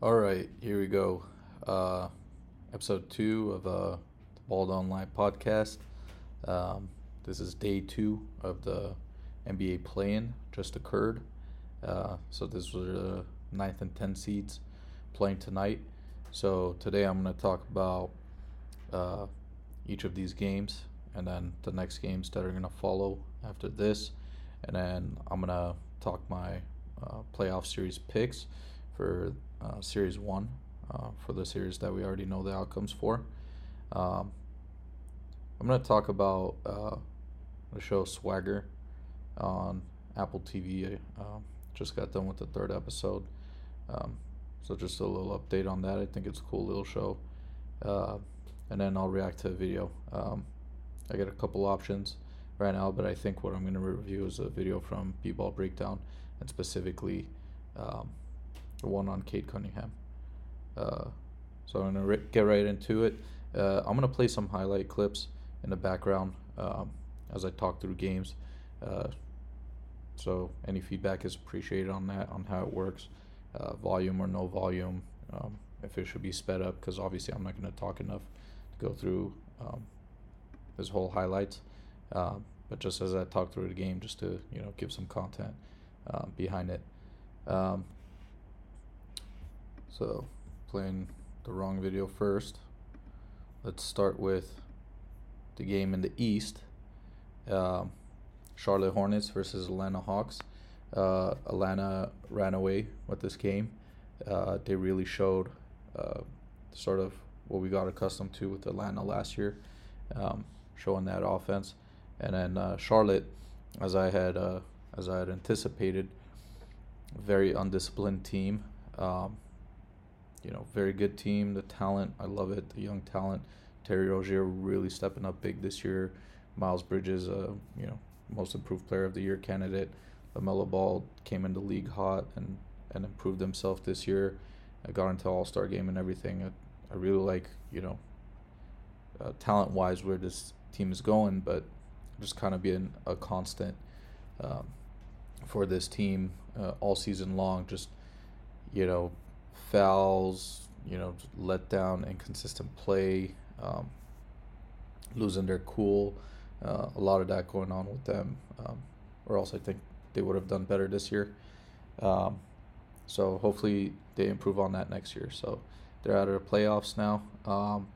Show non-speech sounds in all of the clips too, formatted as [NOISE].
All right, here we go. Uh, episode two of uh, the Ball Don't Lie podcast. Um, this is day two of the NBA play-in just occurred. Uh, so this was the ninth and tenth seeds playing tonight. So today I'm going to talk about uh, each of these games and then the next games that are going to follow after this. And then I'm going to talk my uh, playoff series picks for uh, Series 1 uh, for the series that we already know the outcomes for. Um, I'm going to talk about uh, the show Swagger on Apple TV. Um, just got done with the third episode. Um, so just a little update on that. I think it's a cool little show. Uh, and then I'll react to a video. Um, I got a couple options right now, but I think what I'm going to review is a video from B-Ball Breakdown and specifically um, the one on Cade Cunningham. Uh, so I'm to get right into it. Uh, I'm to play some highlight clips in the background um, as I talk through games. Uh, so any feedback is appreciated on that, on how it works, uh, volume or no volume, um, if it should be sped up, because obviously I'm not to talk enough to go through um, this whole highlights. Uh, but just as I talk through the game, just to you know give some content um, behind it. Um, so playing the wrong video first. Let's start with the game in the East. Um, Charlotte Hornets versus Atlanta Hawks. Uh, Atlanta ran away with this game. Uh, they really showed uh, sort of what we got accustomed to with Atlanta last year, um, showing that offense. And then uh, Charlotte, as I had uh, as I had anticipated, very undisciplined team. Um, you know, very good team. The talent, I love it. The young talent. Terry Rozier really stepping up big this year. Miles Bridges, uh, you know, most improved player of the year candidate. LaMelo Ball came into league hot and, and improved himself this year. I got into All Star game and everything. I, I really like, you know, uh, talent wise where this team is going, but just kind of being a constant um, for this team uh, all season long. Just, you know, fouls, you know, let down, inconsistent play, um, losing their cool. Uh, a lot of that going on with them, um, or else I think they would have done better this year. Um, so hopefully they improve on that next year. So they're out of the playoffs now. Um,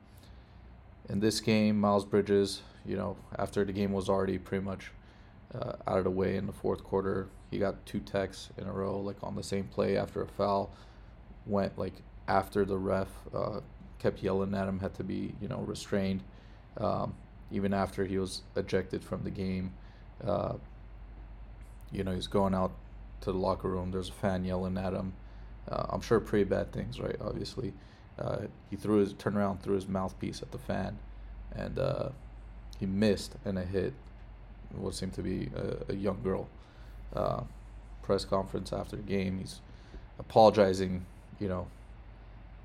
in this game, Miles Bridges, you know, after the game was already pretty much uh, out of the way in the fourth quarter, he got two techs in a row, like on the same play after a foul. Went like after the ref uh, kept yelling at him, had to be you know restrained. Um, even after he was ejected from the game. Uh, you know, he's going out to the locker room. There's a fan yelling at him. Uh, I'm sure pretty bad things, right? Obviously, uh, he threw his turned around, threw his mouthpiece at the fan, and uh, he missed and it hit what seemed to be a, a young girl. Uh, press conference after the game, he's apologizing. You know,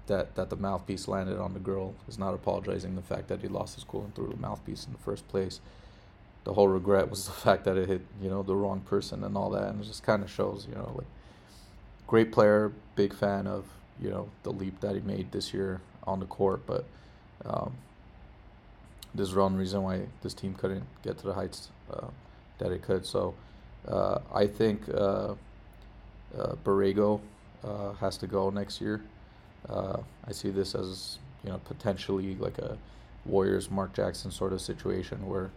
that that the mouthpiece landed on the girl is not apologizing the fact that he lost his cool and threw the mouthpiece in the first place. The whole regret was [LAUGHS] the fact that it hit you know the wrong person and all that, and it just kind of shows you know like great player, big fan of you know the leap that he made this year on the court, but um, there's one reason why this team couldn't get to the heights uh, that it could. So uh, I think uh, uh Borrego uh, has to go next year. Uh, I see this as you know potentially like a Warriors Mark Jackson sort of situation where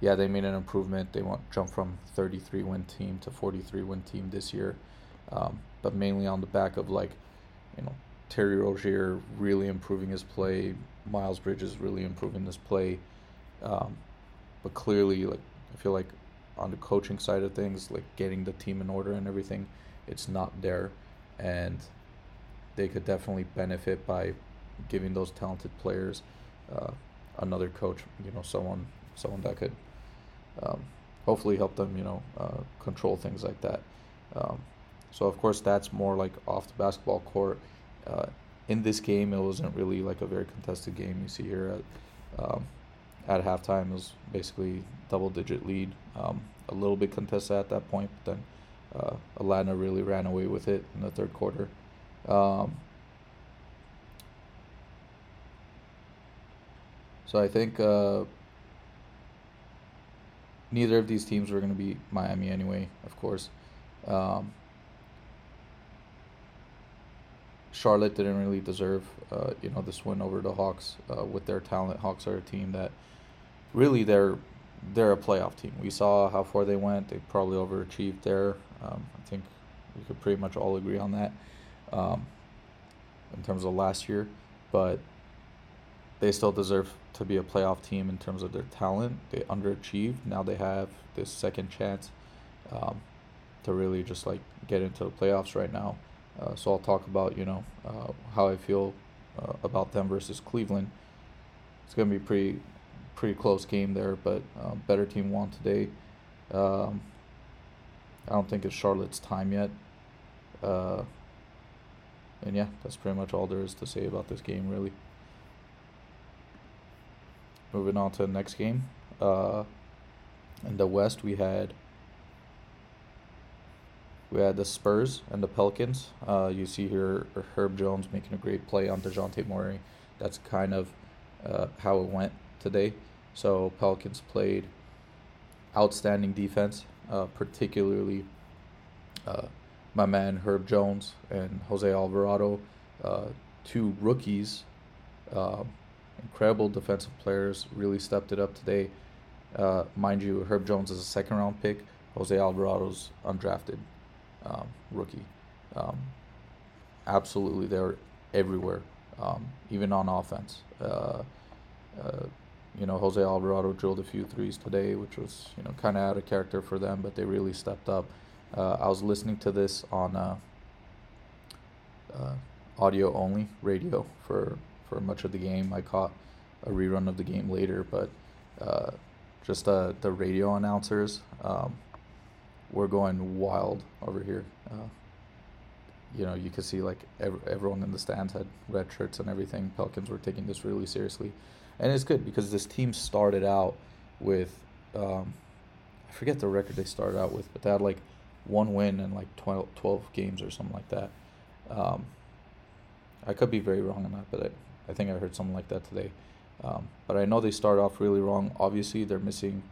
yeah they made an improvement. They want jump from 33 win team to 43 win team this year. Um, but mainly on the back of like you know Terry Rozier really improving his play Miles Bridges really improving his play. Um, but clearly like I feel like on the coaching side of things like getting the team in order and everything it's not there and they could definitely benefit by giving those talented players uh, another coach. You know, someone someone that could um, hopefully help them. You know, uh, control things like that. Um, so of course that's more like off the basketball court. Uh, in this game, it wasn't really like a very contested game. You see here at um, at halftime, it was basically double digit lead. Um, a little bit contested at that point, but then uh, Atlanta really ran away with it in the third quarter. Um, so I think uh, neither of these teams were going to be Miami anyway, of course. Um, Charlotte didn't really deserve, uh, you know, this win over the Hawks uh, with their talent. Hawks are a team that really they're they're a playoff team. We saw how far they went. They probably overachieved there. Um, I think we could pretty much all agree on that um, in terms of last year, but they still deserve to be a playoff team in terms of their talent. They underachieved. Now they have this second chance um, to really just like get into the playoffs right now. Uh, so I'll talk about you know uh, how I feel uh, about them versus Cleveland. It's gonna be pretty pretty close game there, but uh, better team won today. Um, I don't think it's Charlotte's time yet. Uh, and yeah, that's pretty much all there is to say about this game, really. Moving on to the next game. Uh, in the West, we had we had the Spurs and the Pelicans. Uh, you see here Herb Jones making a great play on Dejounte Murray. That's kind of uh, how it went today. So Pelicans played outstanding defense, uh, particularly uh, my man Herb Jones and Jose Alvarado, uh, two rookies, um, incredible defensive players, really stepped it up today. Uh, mind you, Herb Jones is a second round pick. Jose Alvarado's undrafted um, rookie. Um, absolutely, they're everywhere, um, even on offense. Uh, uh, you know, Jose Alvarado drilled a few threes today, which was you know kind of out of character for them, but they really stepped up. Uh, I was listening to this on uh, uh, audio only radio for for much of the game. I caught a rerun of the game later, but uh, just uh, the radio announcers um, were going wild over here. Uh, you know, you could see like ev- everyone in the stands had red shirts and everything. Pelicans were taking this really seriously and it's good because this team started out with um, I forget the record they started out with, but they had like one win and like 12, 12 games or something like that. Um, I could be very wrong on that, but I, I think I heard something like that today. Um, but I know they started off really wrong. Obviously, they're missing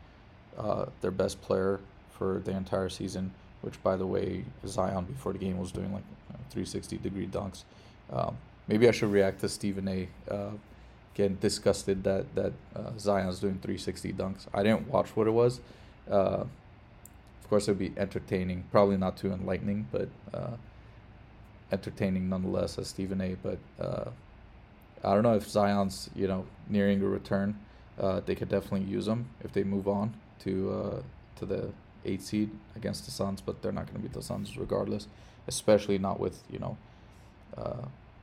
uh, their best player for the entire season, which, by the way, Zion before the game was doing like 360 degree dunks. Um, maybe I should react to Stephen A. Uh, getting disgusted that that uh, Zion's doing 360 dunks. I didn't watch what it was. Uh, of course, it would be entertaining. Probably not too enlightening, but uh, entertaining nonetheless as Stephen A. But uh, I don't know if Zion's you know nearing a return. Uh, they could definitely use him if they move on to uh, to the eight seed against the Suns, but they're not going to beat the Suns regardless. Especially not with you know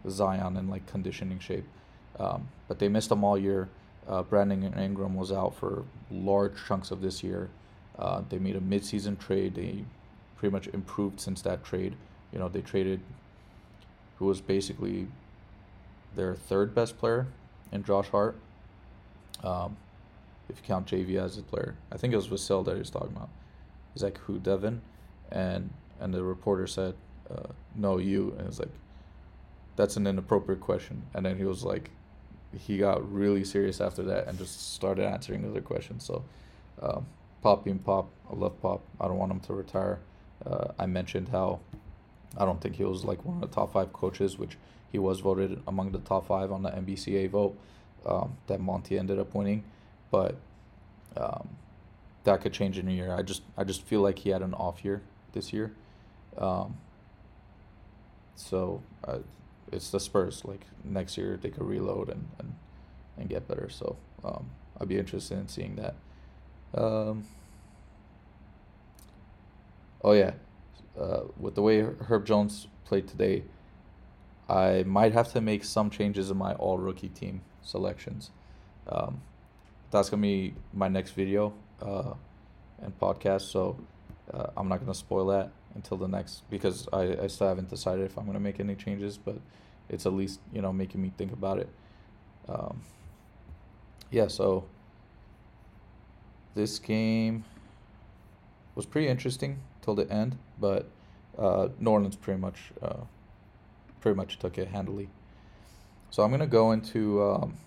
Zion in like conditioning shape. Um, but they missed them all year. Uh, Brandon Ingram was out for large chunks of this year. Uh, they made a midseason trade. They pretty much improved since that trade. You know, they traded who was basically their third best player in Josh Hart. Um, if you count JV as a player, I think it was Vassell that he was talking about. He's like, "Who, Devin?" And and the reporter said, uh, "No, you." And it's like, "That's an inappropriate question." And then he was like, he got really serious after that and just started answering other questions. So, um, Pop being Pop, I love Pop. I don't want him to retire. Uh, I mentioned how I don't think he was like one of the top five coaches, which he was voted among the top five on the NBCA vote um, that Monty ended up winning, but um, that could change in a year. I just I just feel like he had an off year this year. Um, so uh, it's the Spurs. Like next year, they could reload and and, and get better. So um, I'd be interested in seeing that. Um, oh yeah, uh, with the way Herb Jones played today, I might have to make some changes in my all rookie team selections. Um, that's gonna be my next video uh, and podcast. So uh, I'm not gonna spoil that until the next because I, I still haven't decided if I'm gonna make any changes, but it's at least you know making me think about it. Um, yeah, so this game was pretty interesting till the end, but uh, New Orleans pretty much uh, pretty much took it handily. So I'm gonna go into um,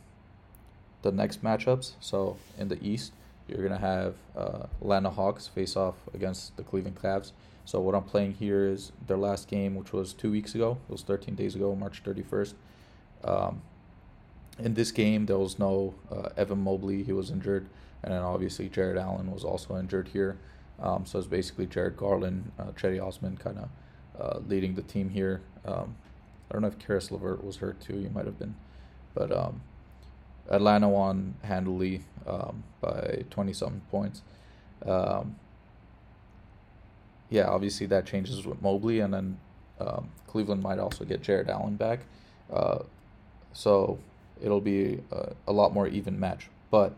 the next matchups. So in the East, you're gonna have uh, Atlanta Hawks face off against the Cleveland Cavs. So what I'm playing here is their last game, which was two weeks ago. It was 13 days ago, March 31st. Um, in this game, there was no uh, Evan Mobley; he was injured, and then obviously Jarrett Allen was also injured here. Um, so it's basically Jared Garland, uh, Cedi Osman, kind of uh, leading the team here. Um, I don't know if Caris LeVert was hurt too. He might have been, but um, Atlanta won handily um, by 20 something points. Um, yeah, obviously that changes with Mobley, and then um, Cleveland might also get Jarrett Allen back. Uh, so it'll be a, a, lot more even match. But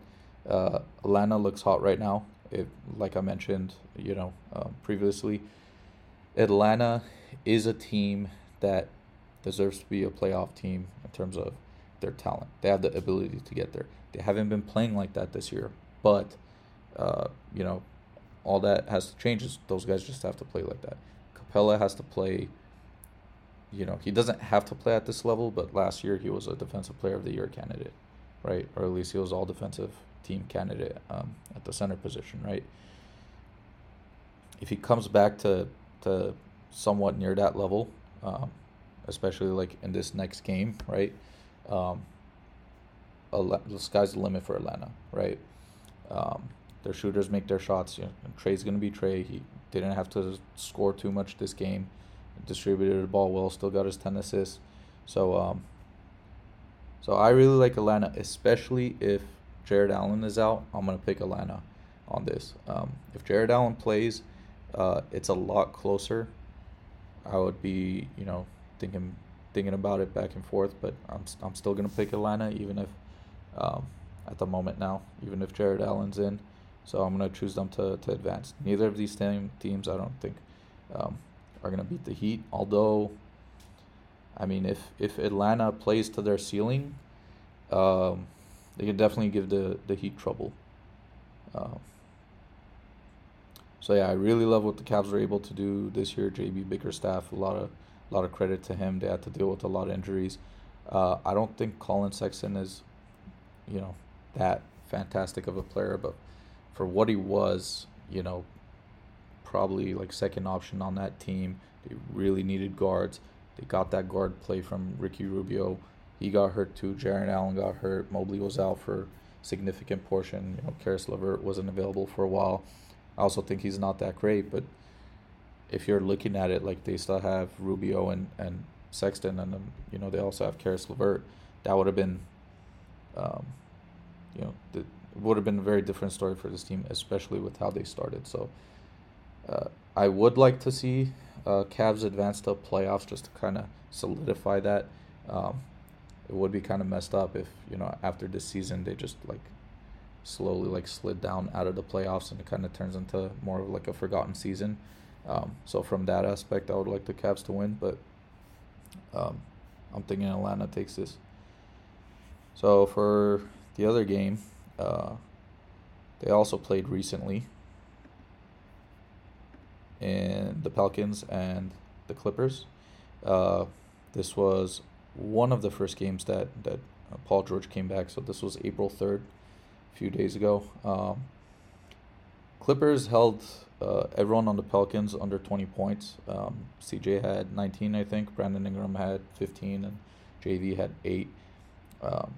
uh, Atlanta looks hot right now. It, like I mentioned, you know, um, previously, Atlanta is a team that deserves to be a playoff team in terms of their talent. They have the ability to get there. They haven't been playing like that this year, but uh, you know, all that has to change. Is those guys just have to play like that. Capela has to play. You know, he doesn't have to play at this level, but last year he was a defensive player of the year candidate, right? Or at least he was all defensive team candidate um, at the center position, right? If he comes back to to somewhat near that level, um, especially like in this next game, right? Um, the sky's the limit for Atlanta, right? Um, their shooters make their shots. You know, Trae's going to be Trae. He didn't have to score too much this game. Distributed the ball well. Still got his ten assists. So, um, so I really like Atlanta, especially if Jarrett Allen is out. I'm gonna pick Atlanta on this. Um, if Jarrett Allen plays, uh, it's a lot closer. I would be, you know, thinking thinking about it back and forth, but I'm I'm still gonna pick Atlanta, even if um, at the moment now, even if Jarrett Allen's in. So I'm gonna choose them to, to advance. Neither of these team, teams, I don't think, um, are gonna beat the Heat. Although, I mean, if if Atlanta plays to their ceiling, um, they can definitely give the the Heat trouble. Um, so yeah, I really love what the Cavs were able to do this year. JB Bickerstaff, a lot of a lot of credit to him. They had to deal with a lot of injuries. Uh, I don't think Collin Sexton is, you know, that fantastic of a player, but for what he was, you know, probably like second option on that team. They really needed guards. They got that guard play from Ricky Rubio. He got hurt too. Jarrett Allen got hurt. Mobley was out for significant portion. You know, Caris LeVert wasn't available for a while. I also think he's not that great, but if you're looking at it like they still have Rubio and, and Sexton, and um, you know they also have Caris LeVert, that would have been, um, you know, the, would have been a very different story for this team, especially with how they started. So, uh, I would like to see uh, Cavs advance to playoffs just to kind of solidify that. Um, it would be kind of messed up if you know after this season they just like slowly like slid down out of the playoffs and it kind of turns into more of like a forgotten season. Um, so from that aspect, I would like the Cavs to win, but um, I'm thinking Atlanta takes this. So for the other game, uh, they also played recently, in the Pelicans and the Clippers. Uh, this was one of the first games that that uh, Paul George came back. So this was April third, a few days ago. Um, Clippers held uh, everyone on the Pelicans under 20 points. Um, CJ had 19, I think. Brandon Ingram had 15, and JV had 8. Um,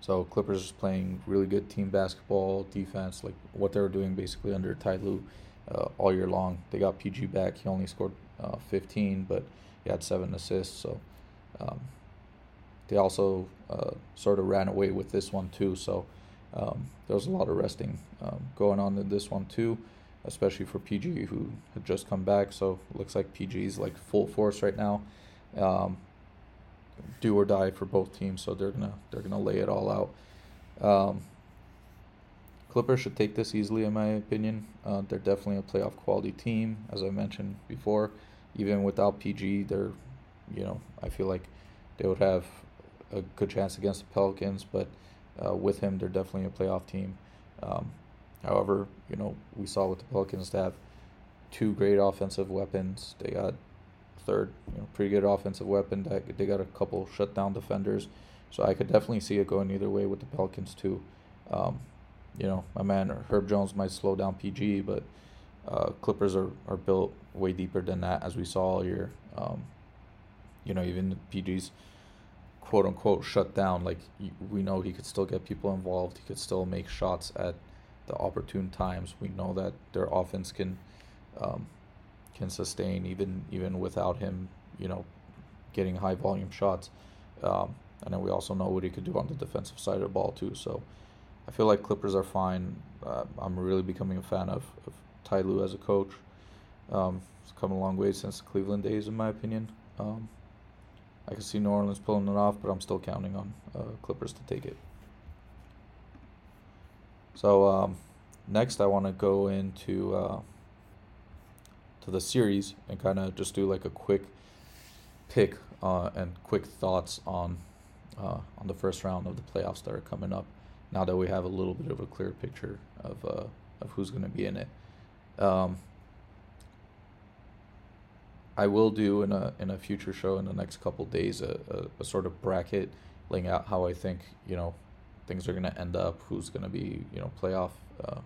so Clippers is playing really good team basketball, defense, like what they were doing basically under Ty Lue uh, all year long. They got PG back. He only scored uh, 15, but he had seven assists. So um, they also uh, sort of ran away with this one too. So um, there was a lot of resting um, going on in this one too, especially for PG who had just come back. So looks like PG is like full force right now. Um, do or die for both teams, so they're gonna they're gonna lay it all out. Um, Clippers should take this easily, in my opinion. Uh, they're definitely a playoff quality team, as I mentioned before. Even without PG, they're, you know, I feel like they would have a good chance against the Pelicans, but uh, with him, they're definitely a playoff team. Um, however, you know, we saw with the Pelicans to have two great offensive weapons. They got third, you know, pretty good offensive weapon. They got a couple shutdown defenders So I could definitely see it going either way with the Pelicans too. Um, you know, my man Herb Jones might slow down PG, but uh, Clippers are, are built way deeper than that, as we saw all year. Um, you know, even PG's quote unquote shut down. Like we know he could still get people involved. He could still make shots at the opportune times. We know that their offense can um, can sustain even even without him. You know, getting high volume shots. Um, and then we also know what he could do on the defensive side of the ball too. So I feel like Clippers are fine. Uh, I'm really becoming a fan of, of Ty Lue as a coach. Um, it's come a long way since the Cleveland days, in my opinion. Um, I can see New Orleans pulling it off, but I'm still counting on uh, Clippers to take it. So um, next, I want to go into uh, to the series and kind of just do like a quick pick uh, and quick thoughts on uh, on the first round of the playoffs that are coming up. Now that we have a little bit of a clear picture of uh, of who's going to be in it, um, I will do in a in a future show in the next couple days a, a, a, sort of bracket laying out how I think you know things are going to end up, who's going to be you know playoff uh,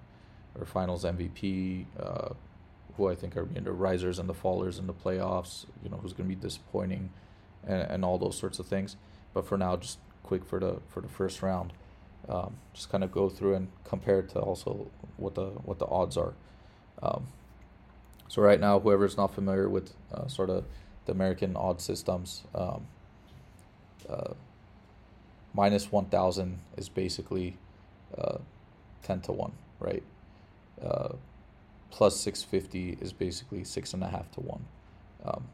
or finals MVP, uh, who I think are being the risers and the fallers in the playoffs, you know who's going to be disappointing, and, and all those sorts of things. But for now, just quick for the for the first round, um, just kind of go through and compare it to also what the what the odds are. Um, so right now, whoever's not familiar with uh, sort of the American odd systems, um, uh, minus one thousand is basically uh, ten to one, right? Uh, plus six fifty is basically six and a half to one, um,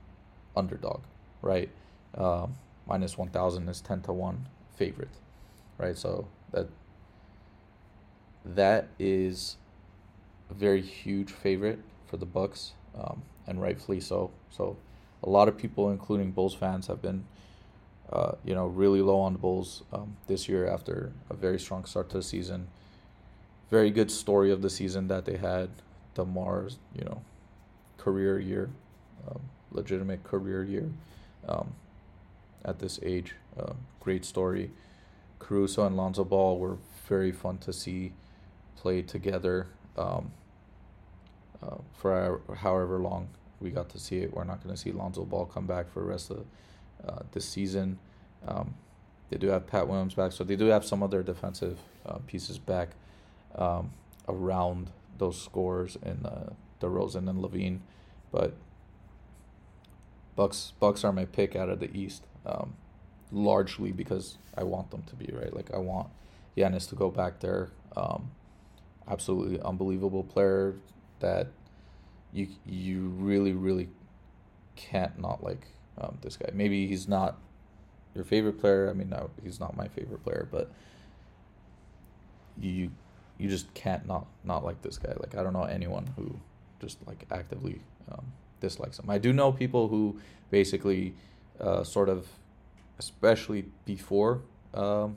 underdog, right? Um, minus 1000 is 10 to 1 favorite right? So that that is a very huge favorite for the bucks um, and rightfully so. So a lot of people including bulls fans have been uh, you know really low on the bulls um, this year after a very strong start to the season. Very good story of the season that they had DeMar's you know career year um, legitimate career year um, at this age. Uh, great story. Caruso and Lonzo Ball were very fun to see play together um, uh, for however long we got to see it. We're not going to see Lonzo Ball come back for the rest of uh, this season. Um, they do have Pat Williams back, so they do have some other defensive uh, pieces back um, around those scores in uh, DeRozan and LaVine, but Bucks Bucks are my pick out of the East um, largely because I want them to be right. Like I want Giannis to go back there. Um, absolutely unbelievable player that you you really really can't not like um, this guy. Maybe he's not your favorite player. I mean, no, he's not my favorite player, but you you just can't not not like this guy. Like I don't know anyone who just like actively um, dislikes him. I do know people who basically uh, sort of, especially before um,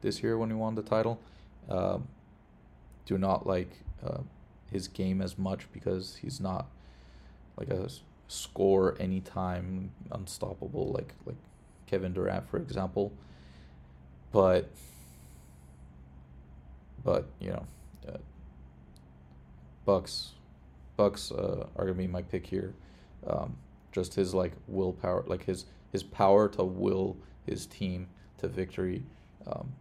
this year when he won the title, um, do not like uh, his game as much because he's not like a score anytime unstoppable like like Kevin Durant for example. But but you know, uh, Bucks Bucks uh, are gonna be my pick here. Um, just his like willpower, like his his power to will his team to victory, um,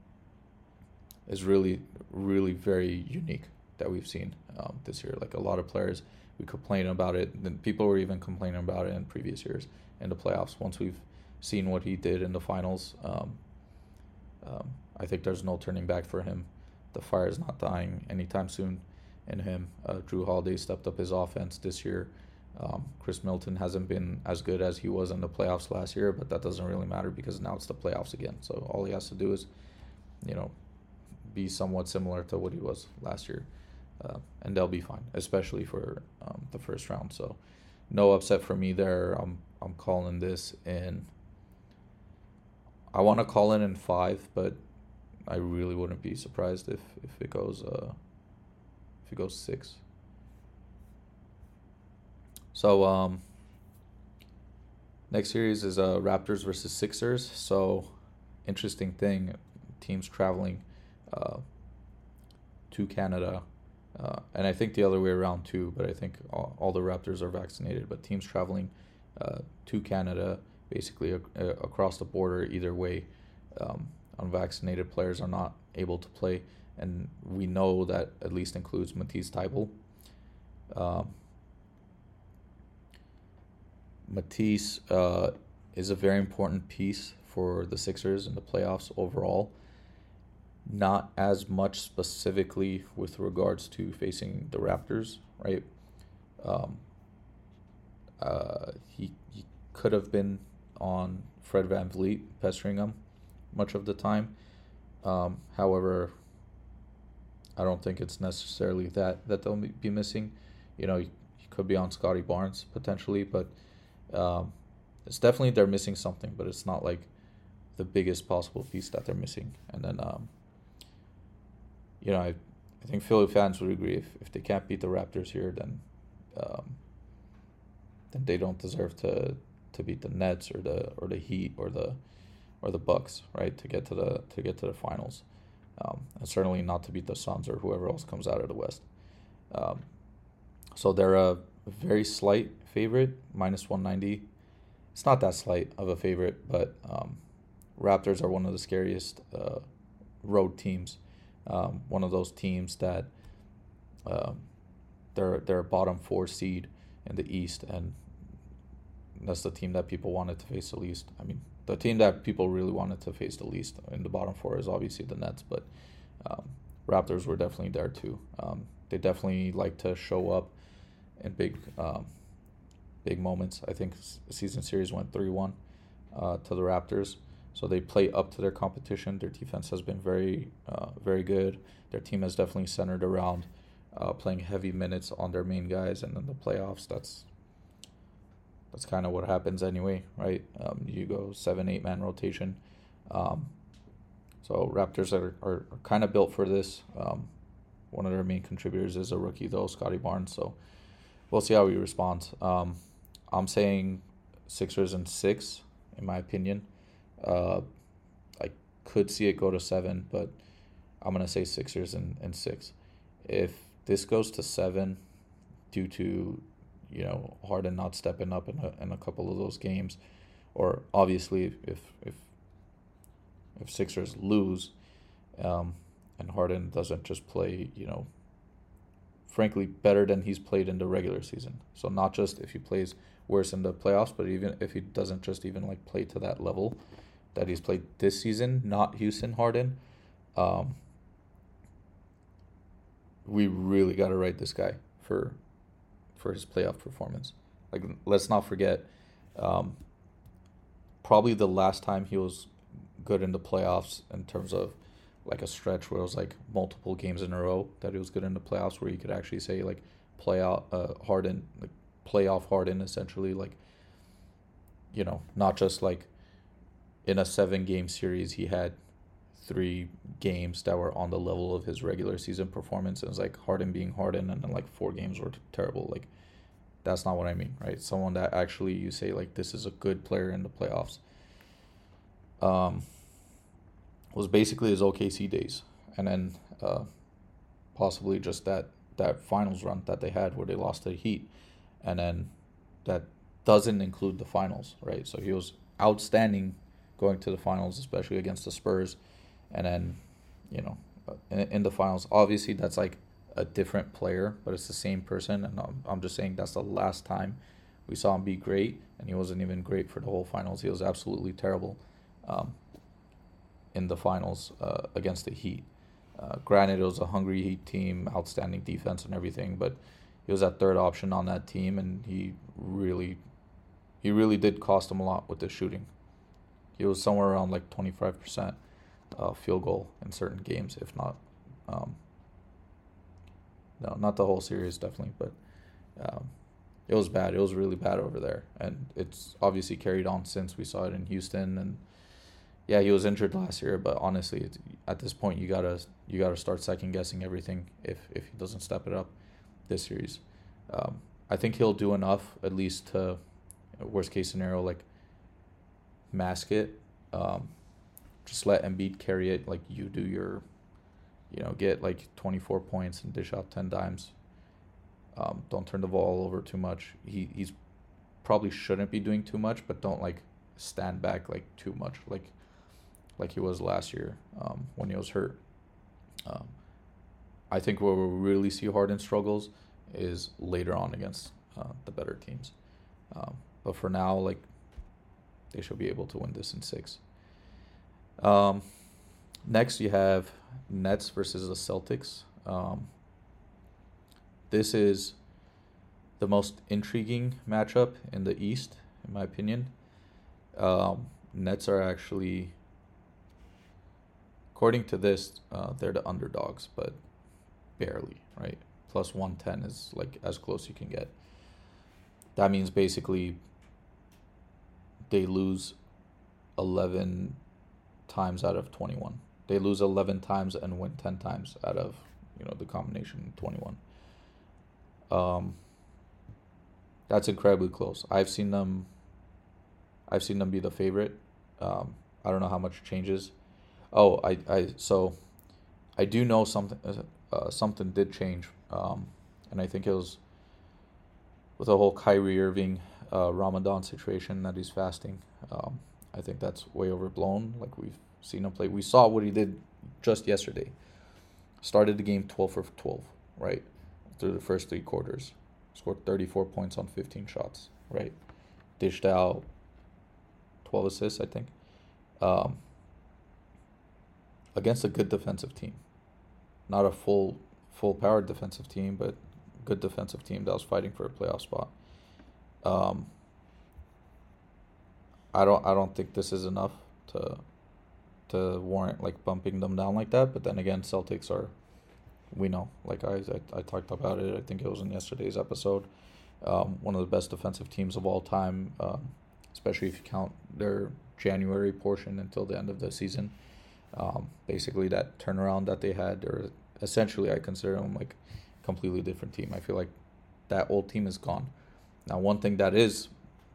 is really really very unique that we've seen um, this year. Like a lot of players, we complain about it. Then people were even complaining about it in previous years in the playoffs. Once we've seen what he did in the finals, um, um, I think there's no turning back for him. The fire is not dying anytime soon in him. Uh, Jrue Holiday stepped up his offense this year. Um, Khris Middleton hasn't been as good as he was in the playoffs last year, but that doesn't really matter because now it's the playoffs again. So all he has to do is, you know, be somewhat similar to what he was last year, uh, and they'll be fine, especially for um, the first round. So no upset for me there. I'm I'm calling this in. I want to call in in five, but I really wouldn't be surprised if if it goes uh, if it goes six. So um, next series is uh, Raptors versus Sixers. So interesting thing. Teams traveling uh, to Canada, uh, and I think the other way around too. But I think all, all the Raptors are vaccinated. But teams traveling uh, to Canada, basically uh, across the border, either way, um, unvaccinated players are not able to play, and we know that at least includes Matisse Thybulle. Um, Matisse uh, is a very important piece for the Sixers in the playoffs overall. Not as much specifically with regards to facing the Raptors, right? Um, uh, he, he could have been on Fred VanVleet pestering him much of the time. Um, however, I don't think it's necessarily that that they'll be missing. You know, he, could be on Scottie Barnes potentially, but um, it's definitely they're missing something, but it's not like the biggest possible piece that they're missing. And then, um, you know, I, I think Philly fans would agree if, if they can't beat the Raptors here, then um, then they don't deserve to to beat the Nets or the or the Heat or the or the Bucks, right? To get to the to get to the finals, um, and certainly not to beat the Suns or whoever else comes out of the West. Um, so they're a very slight favorite, minus one ninety. It's not that slight of a favorite, but um, Raptors are one of the scariest uh, road teams. Um, one of those teams that um, they're they're bottom four seed in the East, and that's the team that people wanted to face the least. I mean, the team that people really wanted to face the least in the bottom four is obviously the Nets, but um, Raptors were definitely there too. Um, they definitely like to show up in big, um, big moments. I think season series went three one uh, to the Raptors, so they play up to their competition. Their defense has been very, uh, very good. Their team has definitely centered around uh, playing heavy minutes on their main guys, and in the playoffs, that's that's kind of what happens anyway, right? Um, you go seven, eight man rotation. Um, so Raptors are, are, are kind of built for this. Um, one of their main contributors is a rookie though, Scottie Barnes. So we'll see how he responds. Um, I'm saying Sixers and six, in my opinion. Uh, I could see it go to seven, but I'm gonna say Sixers and, and six. If this goes to seven, due to you know Harden not stepping up in a, in a couple of those games, or obviously if if if Sixers lose, um, and Harden doesn't just play you know. Frankly, better than he's played in the regular season. So not just if he plays worse in the playoffs, but even if he doesn't just even like play to that level that he's played this season, not Houston Harden. Um, we really got to write this guy for for his playoff performance. Like, let's not forget, um, probably the last time he was good in the playoffs in terms of like a stretch where it was like multiple games in a row that he was good in the playoffs, where you could actually say like play out uh, Harden, like playoff Harden, essentially like you know not just like in a seven game series he had three games that were on the level of his regular season performance. It was like Harden being Harden, and then like four games were terrible. Like that's not what I mean, right? Someone that actually you say like this is a good player in the playoffs. Um, was basically his OKC days, and then uh, possibly just that that finals run that they had where they lost the Heat, and then that doesn't include the finals, right? So he was outstanding going to the finals, especially against the Spurs and then you know in, in the finals obviously that's like a different player but it's the same person. And I'm, I'm just saying that's the last time we saw him be great. And he wasn't even great for the whole finals. He was absolutely terrible um, in the finals uh, against the heat. Uh, granted it was a hungry heat team outstanding defense and everything but he was that third option on that team. And he really he really did cost him a lot with the shooting. He was somewhere around like 25% uh, field goal in certain games, if not. Um, no, not the whole series, definitely, but um, it was bad. It was really bad over there, and it's obviously carried on since we saw it in Houston. And yeah, he was injured last year, but honestly, at this point, you gotta you gotta start second guessing everything if if he doesn't step it up this series. Um, I think he'll do enough, at least to worst case scenario, like mask it. Um, just let Embiid carry it. Like you do your, you know, get like 24 points and dish out 10 dimes. Um, don't turn the ball over too much. He he's probably shouldn't be doing too much, but don't like stand back like too much, like like he was last year um, when he was hurt. Um, I think where we'll really see Harden struggles is later on against uh, the better teams. Um, but for now, like they should be able to win this in six. Um, next, you have Nets versus the Celtics. Um, this is the most intriguing matchup in the East, in my opinion. Um, Nets are actually, according to this, uh, they're the underdogs, but barely, right? Plus 110 is like as close you can get. That means basically they lose 11 times out of 21. They lose 11 times and win 10 times out of, you know, the combination 21. Um, that's incredibly close. I've seen them. I've seen them be the favorite. Um, I don't know how much changes. Oh, I, I so, I do know something. Uh, uh, something did change, um, and I think it was with the whole Kyrie Irving uh, Ramadan situation that he's fasting. Um, I think that's way overblown. Like we've seen him play. We saw what he did just yesterday. Started the game 12 for 12, right? Through the first three quarters. Scored 34 points on 15 shots, right? Dished out 12 assists, I think. Um, against a good defensive team. Not a full full powered defensive team, but good defensive team that was fighting for a playoff spot. Um, I don't I don't think this is enough to to warrant like bumping them down like that. But then again, Celtics are, we know, like I I, I talked about it. I think it was in yesterday's episode. Um, one of the best defensive teams of all time, um, especially if you count their January portion until the end of the season. Um, basically, that turnaround that they had, or essentially, I consider them like completely different team. I feel like that old team is gone. Now, one thing that is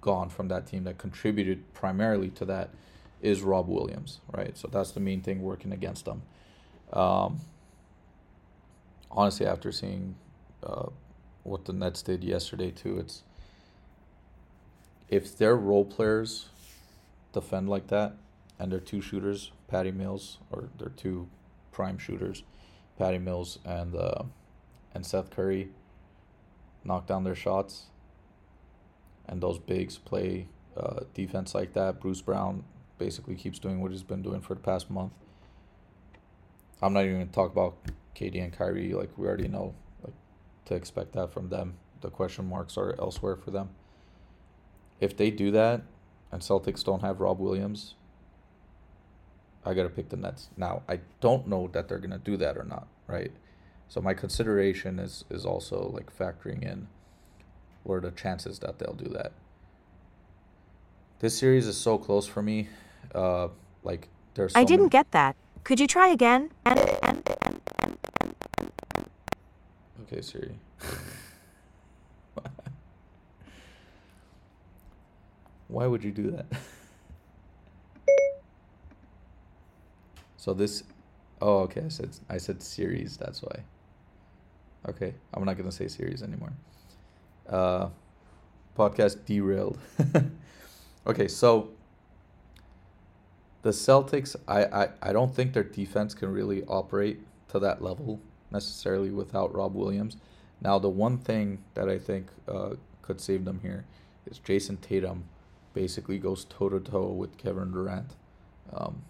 gone from that team that contributed primarily to that is Rob Williams, right? So that's the main thing working against them. Um, honestly, after seeing uh, what the Nets did yesterday too, it's if their role players defend like that and their two shooters, Patty Mills, or their two prime shooters, Patty Mills and uh, and Seth Curry, knock down their shots, and those bigs play uh, defense like that. Bruce Brown basically keeps doing what he's been doing for the past month. I'm not even going to talk about KD and Kyrie. Like we already know, like to expect that from them. The question marks are elsewhere for them. If they do that, and Celtics don't have Rob Williams, I gotta pick the Nets. Now I don't know that they're gonna do that or not, right? So my consideration is is also like factoring in what are the chances that they'll do that. This series is so close for me. Uh, like there's. So I didn't many... get that. Could you try again? Okay, Siri. [LAUGHS] Why would you do that? [LAUGHS] so this Oh, okay. I said I said series. That's why. Okay, I'm not gonna say series anymore. Uh, podcast derailed. [LAUGHS] okay, so the Celtics, I, I I don't think their defense can really operate to that level necessarily without Rob Williams. Now, the one thing that I think uh, could save them here is Jayson Tatum basically goes toe to toe with Kevin Durant. Um,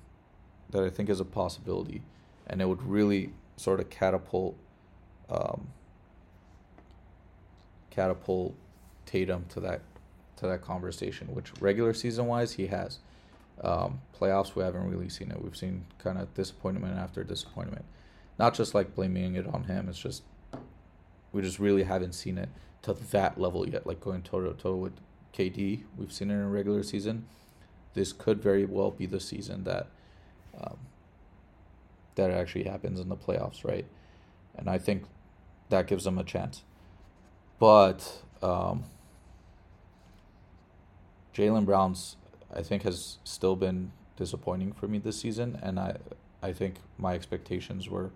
that I think is a possibility and it would really sort of catapult um, catapult Tatum to that to that conversation, which regular season wise he has. Um, playoffs we haven't really seen it. We've seen kind of disappointment after disappointment. Not just like blaming it on him. It's just we just really haven't seen it to that level yet. Like going toe to toe with KD, we've seen it in regular season. This could very well be the season that um, that actually happens in the playoffs, right? And I think that gives them a chance. But um, Jaylen Brown's, I think, has still been disappointing for me this season, and I I think my expectations were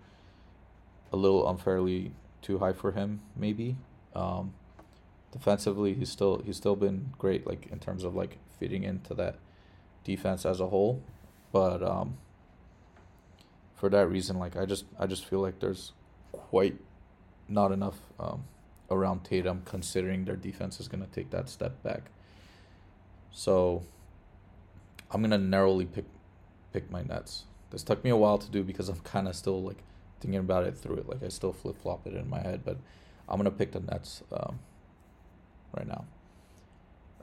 a little unfairly too high for him. Maybe um, defensively, he's still he's still been great, like in terms of like fitting into that defense as a whole, but um, for that reason, like I just I just feel like there's quite not enough um, around Tatum, considering their defense is gonna take that step back. So I'm gonna narrowly pick pick my Nets. This took me a while to do because I'm kind of still like thinking about it through it. Like I still flip flop it in my head, but I'm gonna pick the Nets um, right now.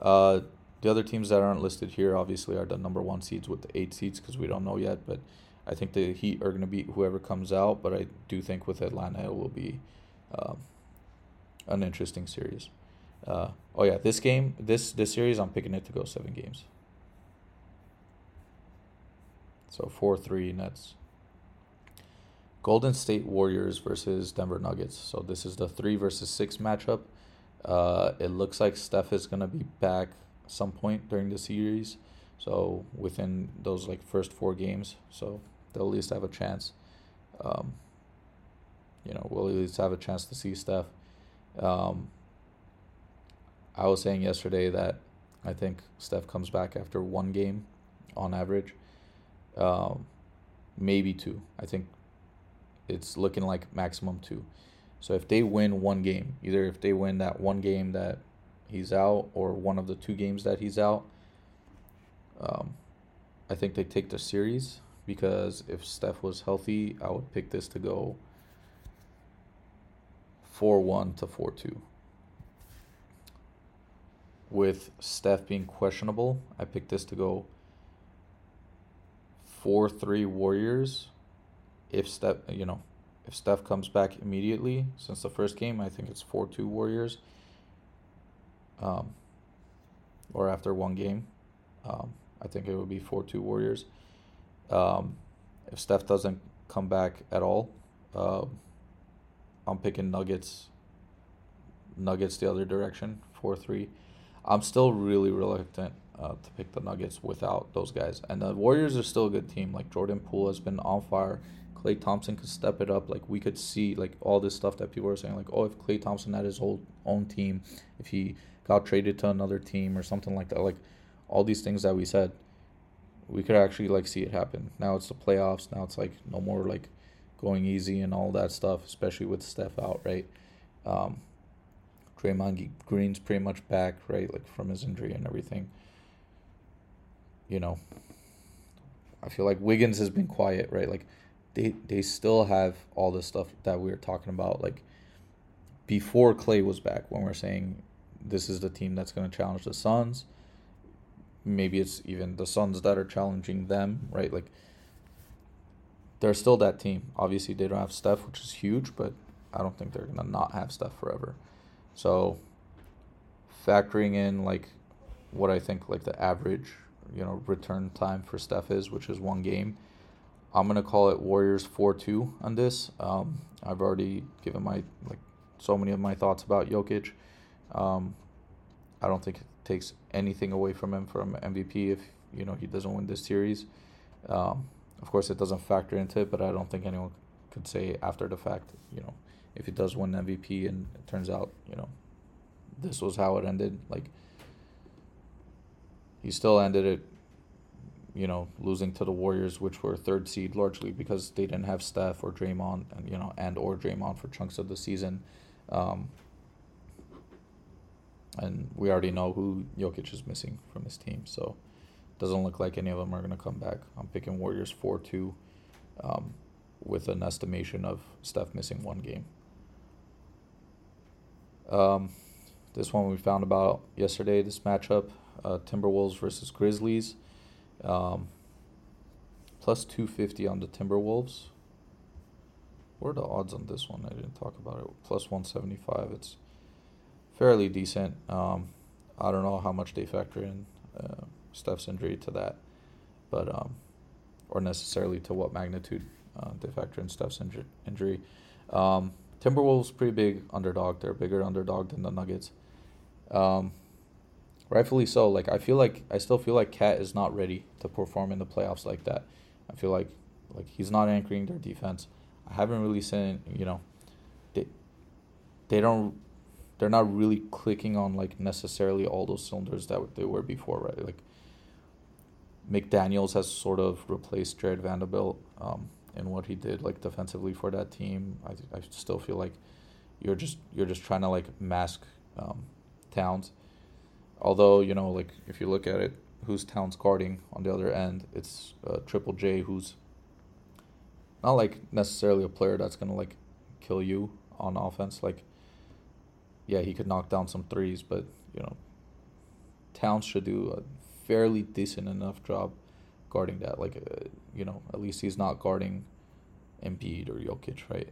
Uh, the other teams that aren't listed here obviously are the number one seeds with the eight seeds because we don't know yet. But I think the Heat are gonna beat whoever comes out. But I do think with Atlanta it will be um, an interesting series. Uh, oh yeah, this game, this this series, I'm picking it to go seven games. So four three Nets. Golden State Warriors versus Denver Nuggets. So this is the three versus six matchup. Uh, it looks like Steph is gonna be back some point during the series. So within those like first four games, so they'll at least have a chance. Um, you know, we'll at least have a chance to see Steph. Um, I was saying yesterday that I think Steph comes back after one game on average, um, maybe two. I think it's looking like maximum two. So if they win one game, either if they win that one game that he's out or one of the two games that he's out, um, I think they take the series because if Steph was healthy, I would pick this to go 4 1 to 4 2. With Steph being questionable, I picked this to go 4 3 Warriors. If Steph, you know, if Steph comes back immediately since the first game, I think it's 4 2 Warriors. Um, or after one game, um, I think it would be 4 2 Warriors. Um, if Steph doesn't come back at all, uh, I'm picking Nuggets. Nuggets the other direction, 4 3. I'm still really reluctant uh, to pick the Nuggets without those guys. And the Warriors are still a good team. Like Jordan Poole has been on fire. Klay Thompson could step it up. Like we could see like all this stuff that people are saying, like, oh, if Klay Thompson had his whole own team, if he got traded to another team or something like that, like all these things that we said, we could actually like see it happen. Now it's the playoffs. Now it's like no more like going easy and all that stuff, especially with Steph out, right? Um, Draymond Green's pretty much back, right? Like from his injury and everything. You know, I feel like Wiggins has been quiet, right? Like they they still have all the stuff that we were talking about, like before Klay was back, when we're saying this is the team that's going to challenge the Suns. Maybe it's even the Suns that are challenging them, right? Like they're still that team. Obviously, they don't have Steph, which is huge, but I don't think they're gonna not have Steph forever. So, factoring in like what I think like the average, you know, return time for Steph is, which is one game. I'm gonna call it Warriors four two on this. Um, I've already given my like so many of my thoughts about Jokic. Um, I don't think it takes anything away from him from MVP if you know he doesn't win this series. Um, of course, it doesn't factor into it, but I don't think anyone could say after the fact, you know, if he does win MVP and it turns out, you know, this was how it ended. Like, he still ended it, you know, losing to the Warriors, which were third seed largely because they didn't have Steph or Draymond, and you know, and or Draymond for chunks of the season. Um, and we already know who Jokic is missing from his team, so doesn't look like any of them are going to come back. I'm picking Warriors 4 2 um, with an estimation of Steph missing one game. Um, this one we found about yesterday, this matchup uh, Timberwolves versus Grizzlies. Um, plus 250 on the Timberwolves. What are the odds on this one? I didn't talk about it. Plus 175. It's fairly decent. Um, I don't know how much they factor in. Uh, Steph's injury to that, but um, or necessarily to what magnitude uh, they factor in Steph's inju- injury. Um, Timberwolves pretty big underdog. They're bigger underdog than the Nuggets. Um, rightfully so. Like I feel like I still feel like KAT is not ready to perform in the playoffs like that. I feel like like he's not anchoring their defense. I haven't really seen you know they they don't they're not really clicking on like necessarily all those cylinders that they were before, right? Like McDaniels has sort of replaced Jarred Vanderbilt um, in what he did like defensively for that team. I I still feel like you're just you're just trying to like mask um, Towns. Although you know like if you look at it, who's Towns guarding on the other end? It's uh, Triple J who's not like necessarily a player that's gonna like kill you on offense. Like yeah, he could knock down some threes, but you know Towns should do a fairly decent enough job guarding that. Like, uh, you know, at least he's not guarding Embiid or Jokic, right?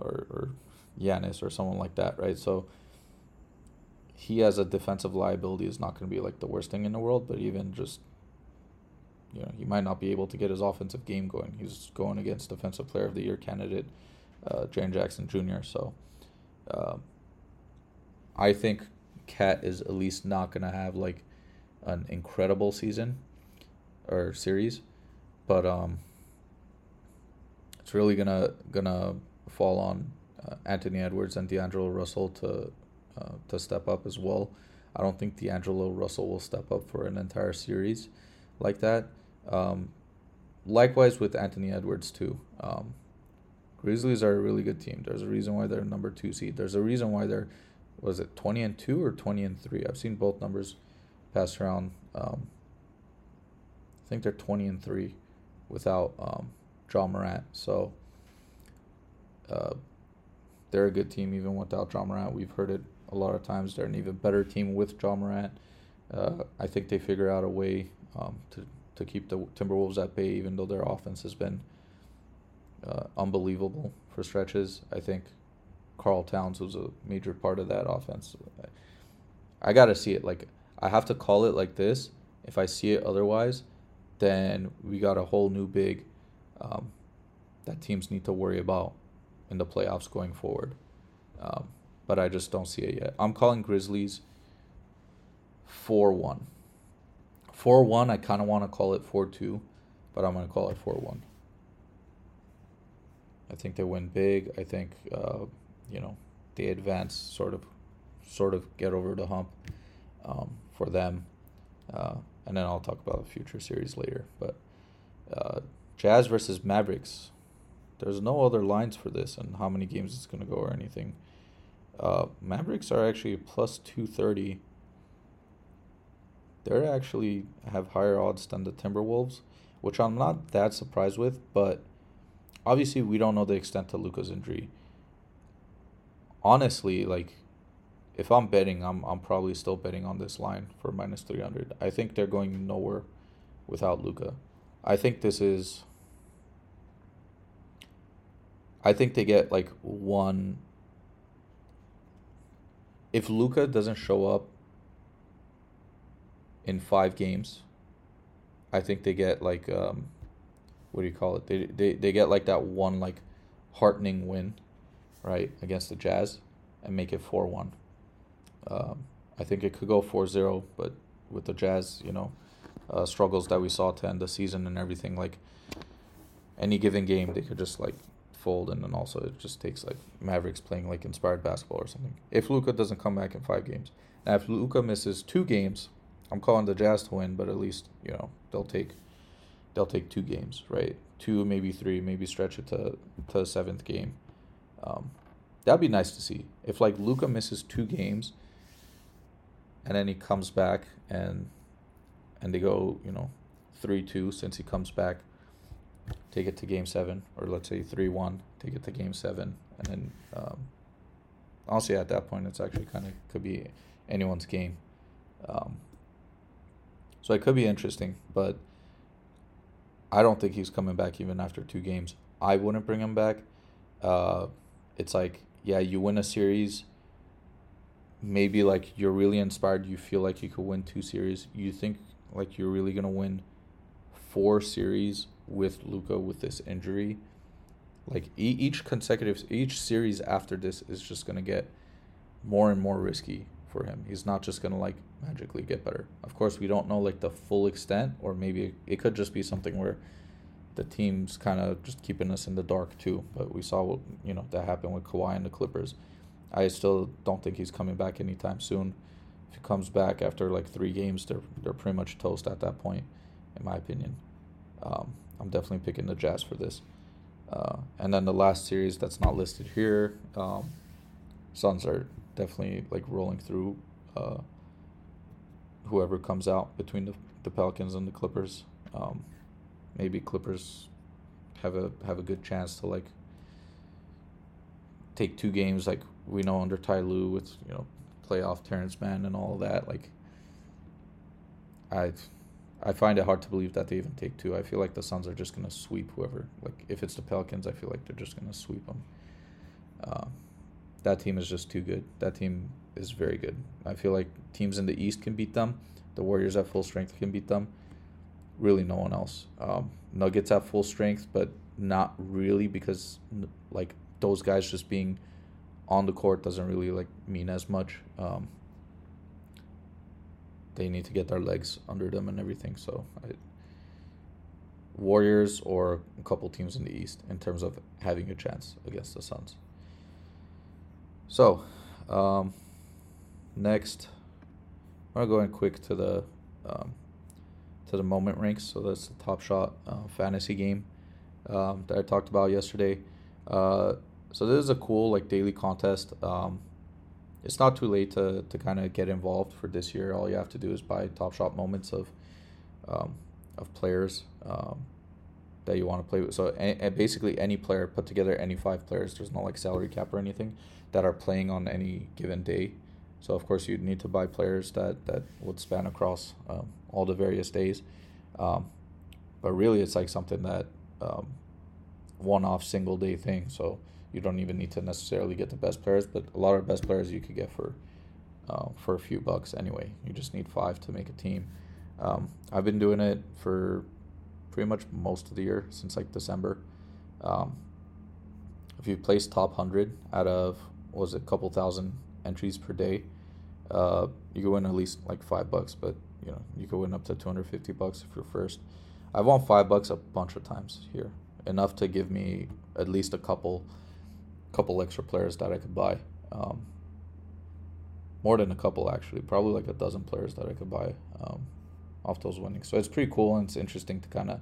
Or or Giannis or someone like that, right? So he as a defensive liability is not going to be like the worst thing in the world, but even just you know, he might not be able to get his offensive game going. He's going against defensive player of the year candidate uh, Jackson Jr. So uh, I think KAT is at least not going to have like an incredible season or series, but um, it's really gonna gonna fall on uh, Anthony Edwards and D'Angelo Russell to uh, to step up as well. I don't think D'Angelo Russell will step up for an entire series like that. Um, likewise with Anthony Edwards too. Um, Grizzlies are a really good team. There's a reason why they're number two seed. There's a reason why they're was it twenty and two or twenty and three. I've seen both numbers passed around. Um, I think they're 20 and 3 without um, Ja Morant. So uh, they're a good team even without Ja Morant. We've heard it a lot of times. They're an even better team with Ja Morant. Uh, I think they figure out a way um, to, to keep the Timberwolves at bay, even though their offense has been uh, unbelievable for stretches. I think Karl Towns was a major part of that offense. I, I got to see it. Like, I have to call it like this. If I see it otherwise, then we got a whole new big um, that teams need to worry about in the playoffs going forward. Um, but I just don't see it yet. I'm calling Grizzlies 4 1. 4 1, I kind of want to call it 4 2, but I'm going to call it 4 1. I think they win big. I think, uh, you know, they advance, sort of, sort of get over the hump um, for them. Uh, and then I'll talk about a future series later. But uh, Jazz versus Mavericks. There's no other lines for this and how many games it's going to go or anything. Uh, Mavericks are actually plus 230. They actually have higher odds than the Timberwolves, which I'm not that surprised with, but obviously we don't know the extent of Luka's injury. Honestly, like if I'm betting, I'm I'm probably still betting on this line for minus three hundred. I think they're going nowhere without Luka. I think this is. I think they get like one. If Luka doesn't show up in five games, I think they get like um, what do you call it? They they they get like that one like heartening win, right against the Jazz, and make it four one. Um, I think it could go 4-0, but with the Jazz, you know, uh, struggles that we saw to end the season and everything, like any given game, they could just like fold, and then also it just takes like Mavericks playing like inspired basketball or something. If Luka doesn't come back in five games, now if Luka misses two games, I'm calling the Jazz to win, but at least you know they'll take they'll take two games, right? Two, maybe three, maybe stretch it to to seventh game. Um, that'd be nice to see. If like Luka misses two games and then he comes back and and they go you know three two since he comes back. Take it to game seven or let's say three one take it to game seven. And then um, honestly at that point it's actually kind of could be anyone's game. Um, so it could be interesting but I don't think he's coming back even after two games. I wouldn't bring him back. Uh, it's like yeah you win a series maybe like you're really inspired, you feel like you could win two series, you think like you're really gonna win four series with Luka with this injury. Like each consecutive each series after this is just gonna get more and more risky for him. He's not just gonna like magically get better. Of course, we don't know like the full extent, or maybe it could just be something where the team's kind of just keeping us in the dark too. But we saw what you know that happened with Kawhi and the Clippers. I still don't think he's coming back anytime soon. If he comes back after like three games, they're they're pretty much toast at that point, in my opinion. Um, I'm definitely picking the Jazz for this. Uh, and then the last series that's not listed here, um, Suns are definitely like rolling through uh, whoever comes out between the, the Pelicans and the Clippers. Um, maybe Clippers have a have a good chance to like take two games like we know under Ty Lue with you know playoff Terance Mann and all that. Like I I find it hard to believe that they even take two. I feel like the Suns are just gonna sweep whoever. Like if it's the Pelicans, I feel like they're just gonna sweep them. Uh, that team is just too good. That team is very good. I feel like teams in the East can beat them. The Warriors at full strength can beat them. Really, no one else. Um, Nuggets at full strength, but not really because like those guys just being on the court doesn't really like mean as much. Um, they need to get their legs under them and everything. So, I, Warriors or a couple teams in the East in terms of having a chance against the Suns. So, um, next, I'm gonna go in quick to the um, to the moment ranks. So that's the Top Shot uh, fantasy game um, that I talked about yesterday. Uh, so this is a cool like daily contest. Um, it's not too late to, to kind of get involved for this year. All you have to do is buy Top Shot moments of um, of players um, that you want to play with. So and basically any player put together any five players. There's no like salary cap or anything that are playing on any given day. So of course you'd need to buy players that that would span across um, all the various days. Um, but really, it's like something that um, one-off single day thing. So you don't even need to necessarily get the best players, but a lot of best players you could get for uh, for a few bucks anyway. You just need five to make a team. Um, I've been doing it for pretty much most of the year since like December. Um, if you place top hundred out of what was it a couple thousand entries per day, uh, you could win at least like five bucks. But you know you could win up to two hundred fifty bucks if you're first. I've won five bucks a bunch of times here, enough to give me at least a couple couple extra players that I could buy. Um, more than a couple actually, probably like a dozen players that I could buy um, off those winnings. So it's pretty cool and it's interesting to kind of,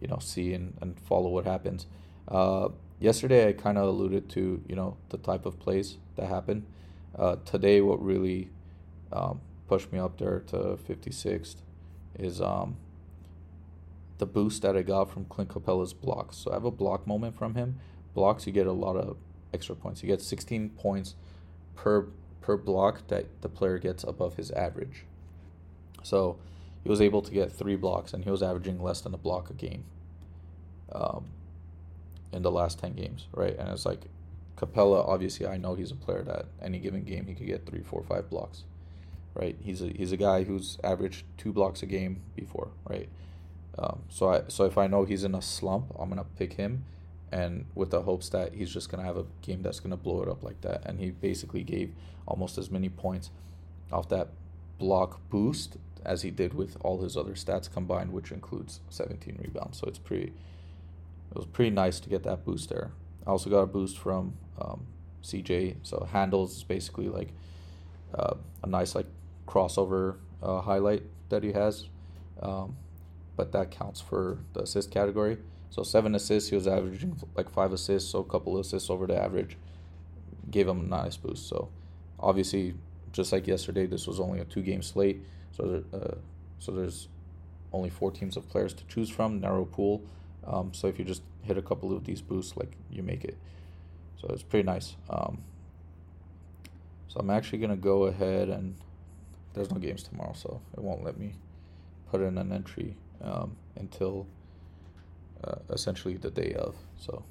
you know, see and, and follow what happens. Uh, yesterday I kind of alluded to you know the type of plays that happen. Uh, today, what really um, pushed me up there to 56th is um, the boost that I got from Clint Capela's blocks. So I have a block moment from him. Blocks, you get a lot of extra points. You get 16 points per per block that the player gets above his average. So he was able to get three blocks, and he was averaging less than a block a game um, in the last 10 games, right? And it's like Capela, obviously, I know he's a player that any given game he could get three, four, five blocks, right? He's a he's a guy who's averaged two blocks a game before, right? Um, so I so if I know he's in a slump, I'm gonna pick him and with the hopes that he's just gonna have a game that's gonna blow it up like that. And he basically gave almost as many points off that block boost as he did with all his other stats combined, which includes 17 rebounds. So it's pretty, it was pretty nice to get that boost there. I also got a boost from um, CJ. So handles is basically like uh, a nice like crossover uh, highlight that he has, um, but that counts for the assist category. So seven assists, he was averaging like five assists, so a couple of assists over the average. Gave him a nice boost. So obviously, just like yesterday, this was only a two-game slate. So uh, so there's only four teams of players to choose from, narrow pool. Um, so if you just hit a couple of these boosts, like you make it. So it's pretty nice. Um, so I'm actually gonna go ahead and there's no games tomorrow, so it won't let me put in an entry um, until uh, essentially the day of. So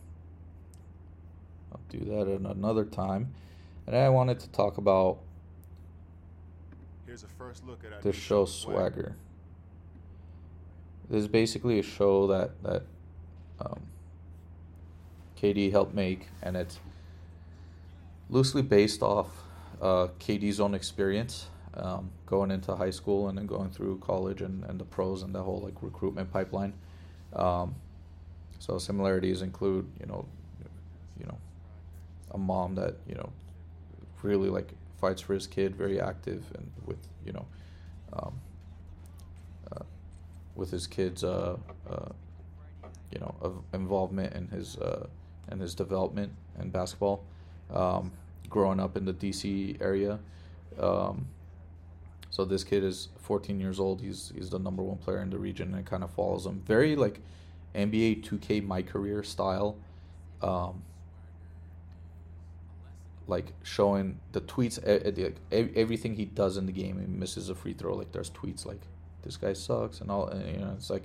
I'll do that at another time. And I wanted to talk about Here's a first look at the show Swagger. This is basically a show that that um, KD helped make, and it's loosely based off uh, KD's own experience um, going into high school and then going through college and, and the pros and the whole like recruitment pipeline. Um, so similarities include, you know, you know, a mom that you know really like fights for his kid, very active and with you know, um, uh, with his kids, uh, uh, you know, of involvement in his uh, in his development in basketball. Um, growing up in the DC area. Um, so this kid is 14 years old. He's he's the number one player in the region and kind of follows him. Very like NBA 2K My Career style. Um, like showing the tweets, everything he does in the game. He misses a free throw. Like there's tweets like this guy sucks and all. And, you know, it's like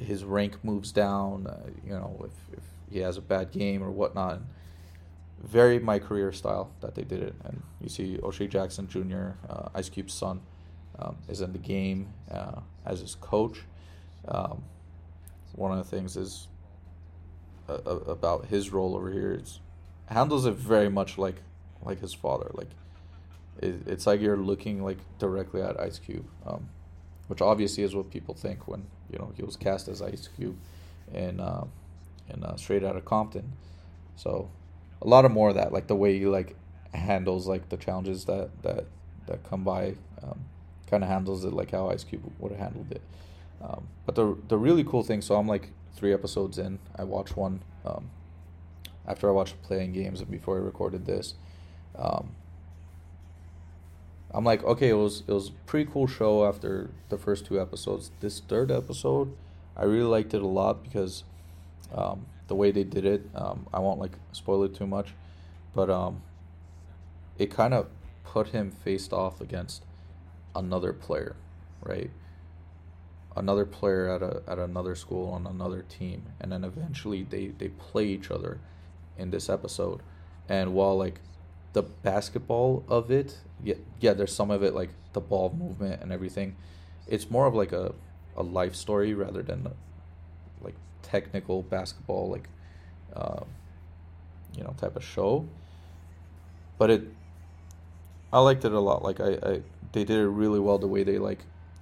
his rank moves down. Uh, you know, if, if he has a bad game or whatnot. And, very my career style that they did it. And you see O'Shea Jackson Jr., uh, Ice Cube's son, um, is in the game uh, as his coach. Um, one of the things is about his role over here is handles it very much like like his father. Like it, it's like you're looking like directly at Ice Cube, um, which obviously is what people think when you know he was cast as Ice Cube in uh, in uh, Straight Outta Compton. So a lot of more of that, like the way he like handles like the challenges that that that come by, um, kind of handles it like how Ice Cube would have handled it. Um, but the the really cool thing, so I'm like three episodes in. I watched one um, after I watched playing games and before I recorded this. Um, I'm like, okay, it was it was pretty cool show after the first two episodes. This third episode, I really liked it a lot because um, the way they did it. Um, I won't like spoil it too much, but um, it kind of put him faced off against another player, right? Another player at a at another school on another team, and then eventually they they play each other in this episode. And while like the basketball of it, yeah, yeah, there's some of it like the ball movement and everything. It's more of like a a life story rather than like technical basketball like uh, you know type of show but it i liked it a lot like I, I they did it really well the way they like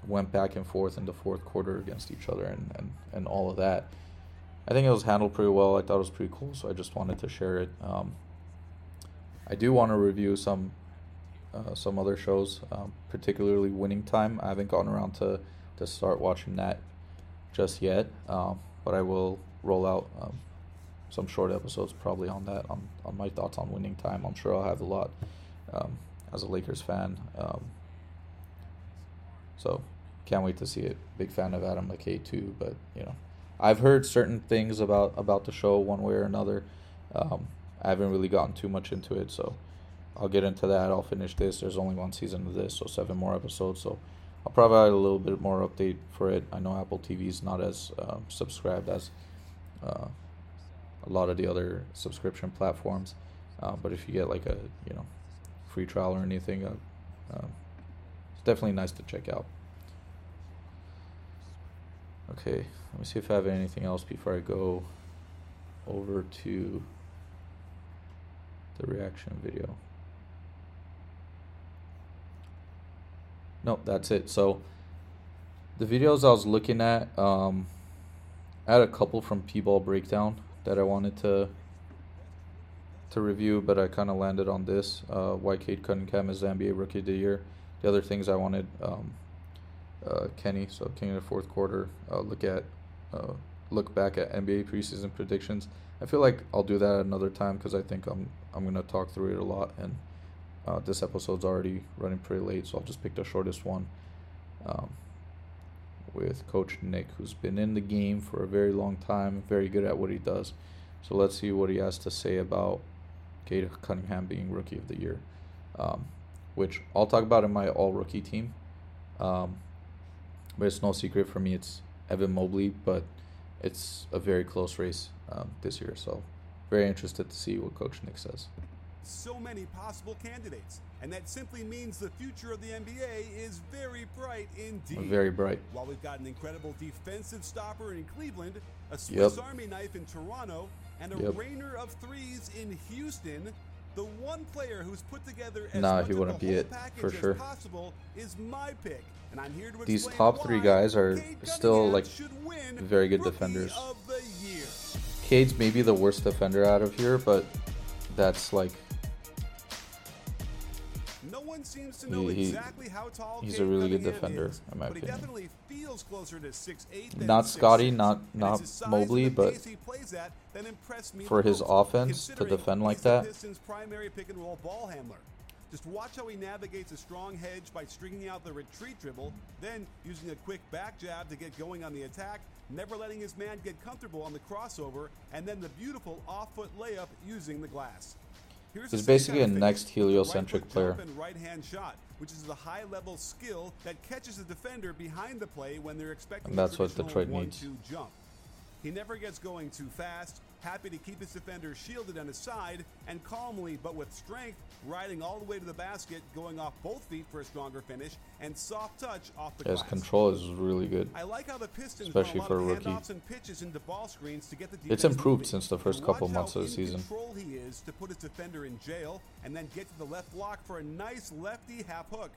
went back and forth in the fourth quarter against each other and, and, and all of that i think it was handled pretty well i thought it was pretty cool so i just wanted to share it um, i do want to review some uh, some other shows um, particularly winning time i haven't gotten around to to start watching that just yet um, but I will roll out um, some short episodes probably on that on, on my thoughts on winning time. I'm sure I'll have a lot um, as a Lakers fan. Um, so can't wait to see it. Big fan of Adam McKay too, but you know, I've heard certain things about about the show one way or another. Um, I haven't really gotten too much into it, so I'll get into that. I'll finish this. There's only one season of this, so seven more episodes. So I'll provide a little bit more update for it. I know Apple TV is not as uh, subscribed as uh, a lot of the other subscription platforms, uh, but if you get like a you know free trial or anything, uh, um, it's definitely nice to check out. Okay, let me see if I have anything else before I go over to the reaction video. no, that's it. So the videos I was looking at, um, I had a couple from BBallBreakdown that I wanted to to review, but I kind of landed on this. Uh, why Cade Cunningham is the NBA Rookie of the Year. The other things I wanted, um, uh, Kenny, so Kenny the fourth quarter. Uh, look at, uh, look back at NBA preseason predictions. I feel like I'll do that another time because I think I'm I'm gonna talk through it a lot and uh, this episode's already running pretty late, so I'll just pick the shortest one um, with Coach Nick, who's been in the game for a very long time, very good at what he does. So let's see what he has to say about Cade Cunningham being Rookie of the Year, um, which I'll talk about in my all rookie team. Um, but it's no secret for me, it's Evan Mobley, but it's a very close race um, this year. So very interested to see what Coach Nick says so many possible candidates. And that simply means the future of the NBA is very bright indeed. Very bright. While we've got an incredible defensive stopper in Cleveland, a Swiss yep. Army knife in Toronto, and a yep. rainer of threes in Houston, The one player who's put together as Nah, he wouldn't be it, for sure. possible is my pick, and I'm here to These top three guys are Cade still, like, very good defenders. of the year. Cade's maybe the worst defender out of here, but that's like one seems to know He- exactly how tall he's a really good defender, is, in my but opinion. he definitely feels closer to 6'8 than Not Scottie, not- not Mobley, but pace he plays at that me for his offense to defend like that. Primary pick and roll ball handler. Just watch how he navigates a strong hedge by stringing out the retreat dribble, then using a quick back jab to get going on the attack, never letting his man get comfortable on the crossover, and then the beautiful off-foot layup using the glass. He's basically a next heliocentric player. and right-hand shot, which is the high-level skill that catches the defender behind the play when they're expecting And that's what Detroit needs. jump. He never gets going too fast, happy to keep his defender shielded on his side, and calmly but with strength, riding all the way to the basket, going off both feet for a stronger finish, and soft touch off the his glass. control is really good. I like how the Pistons Especially for a a lot of rookie. and pitches into ball screens to get the It's improved since the first couple months of the season. control he is to put his defender in jail and then get to the left block for a nice lefty half hook.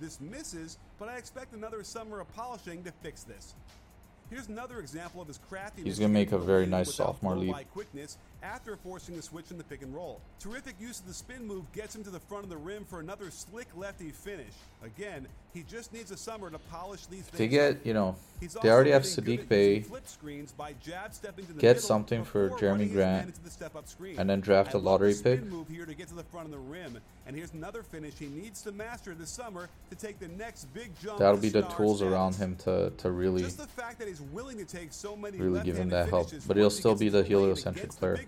This misses, but I expect another summer of polishing to fix this. Here's another example of his craftiness. He's gonna make a very nice sophomore leap. quickness after forcing the switch in the pick and roll. Terrific use of the spin move gets him to the front of the rim for another slick lefty finish. Again, he just needs a summer to polish these things. They get, you know, they already have Saddiq at using Bey, flip screens by jab stepping to the get something for Jerami running his man Grant, into the step-up screen. and then draft a lottery pick. move here to get to the front of the rim. And here's another finish he needs to master this summer to take the next big jump. That'll be the tools around him to, to really Just the fact that he's willing to take so many really give him that help. But he'll still be the heliocentric player.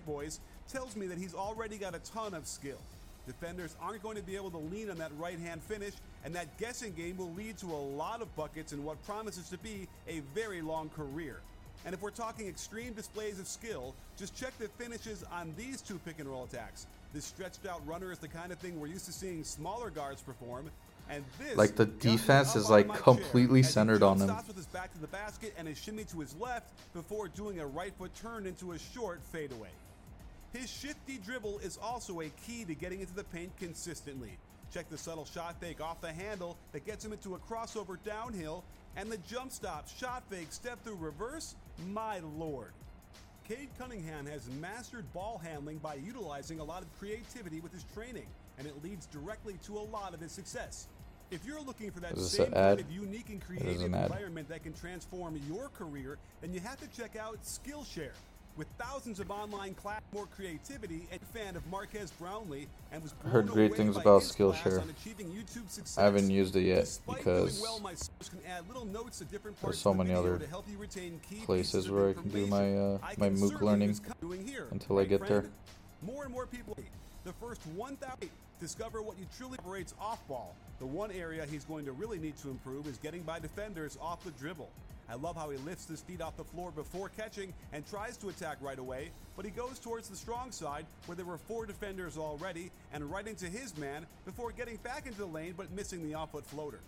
Tells me that he's already got a ton of skill. Defenders aren't going to be able to lean on that right-hand finish, and that guessing game will lead to a lot of buckets in what promises to be a very long career. And if we're talking extreme displays of skill, just check the finishes on these two pick and roll attacks. This stretched out runner is the kind of thing we're used to seeing smaller guards perform. And this Like, the defense is, like, chair completely centered on him. stops with his back to the basket and a shimmy to his left before doing a right foot turn into a short fadeaway. His shifty dribble is also a key to getting into the paint consistently. Check the subtle shot fake off the handle that gets him into a crossover downhill, and the jump stop, shot fake, step through reverse. My lord. Cade Cunningham has mastered ball handling by utilizing a lot of creativity with his training, and it leads directly to a lot of his success. If you're looking for that same kind of unique and creative environment that can transform your career, then you have to check out Skillshare. With thousands of online class, more creativity, and fan of Marques Brownlee, and was Heard great things about Skillshare. achieving YouTube success. I haven't used it yet because well, my can add little notes to different there's so many other to help you retain key places where I can do my, uh, my MOOC learning until I get there. More and more people. The first 1,000 discover what you truly operates off ball. The one area he's going to really need to improve is getting by defenders off the dribble. I love how he lifts his feet off the floor before catching and tries to attack right away, but he goes towards the strong side where there were four defenders already and right into his man before getting back into the lane but missing the off foot floater.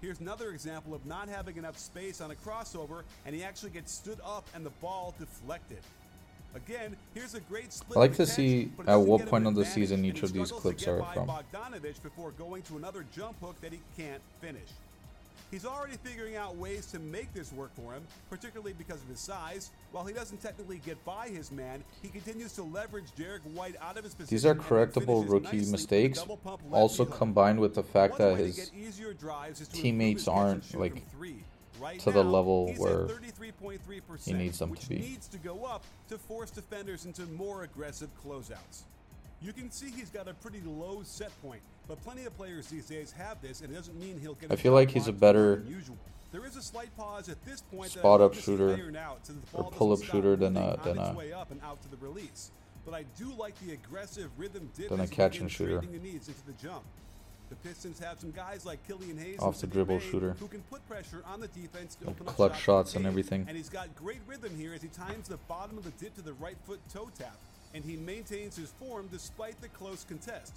Here's another example of not having enough space on a crossover and he actually gets stood up and the ball deflected. Again, here's a great split. I like to see at what point of the season each of these clips are from. Bogdanovich before going to another jump hook that he can't finish. He's already figuring out ways to make this work for him, particularly because of his size. While he doesn't technically get by his man, he continues to leverage Derrick White out of his position. These are correctable rookie nicely with a mistakes, double pump lefty also combined with the fact that his get easier drives is to teammates improve his catch and aren't, like. Right to the level where he needs them to be. needs to go up to force defenders into more aggressive closeouts. You can see he's got a pretty low set point, but plenty of players these days have this, and it doesn't mean he'll get. I feel like he's a better. There is a slight pause at this point. spot up shooter so or pull up shooter than a- than a- way up and out to the release. But I do like the aggressive rhythm dip Than a catch and shooter. the needs into the jump. The Pistons have some guys like Killian Hayes Off the dribble shooter. who can put pressure on the defense to open clutch shots, shots and everything. And he's got great rhythm here as he times the bottom of the dip to the right foot toe tap, and he maintains his form despite the close contest.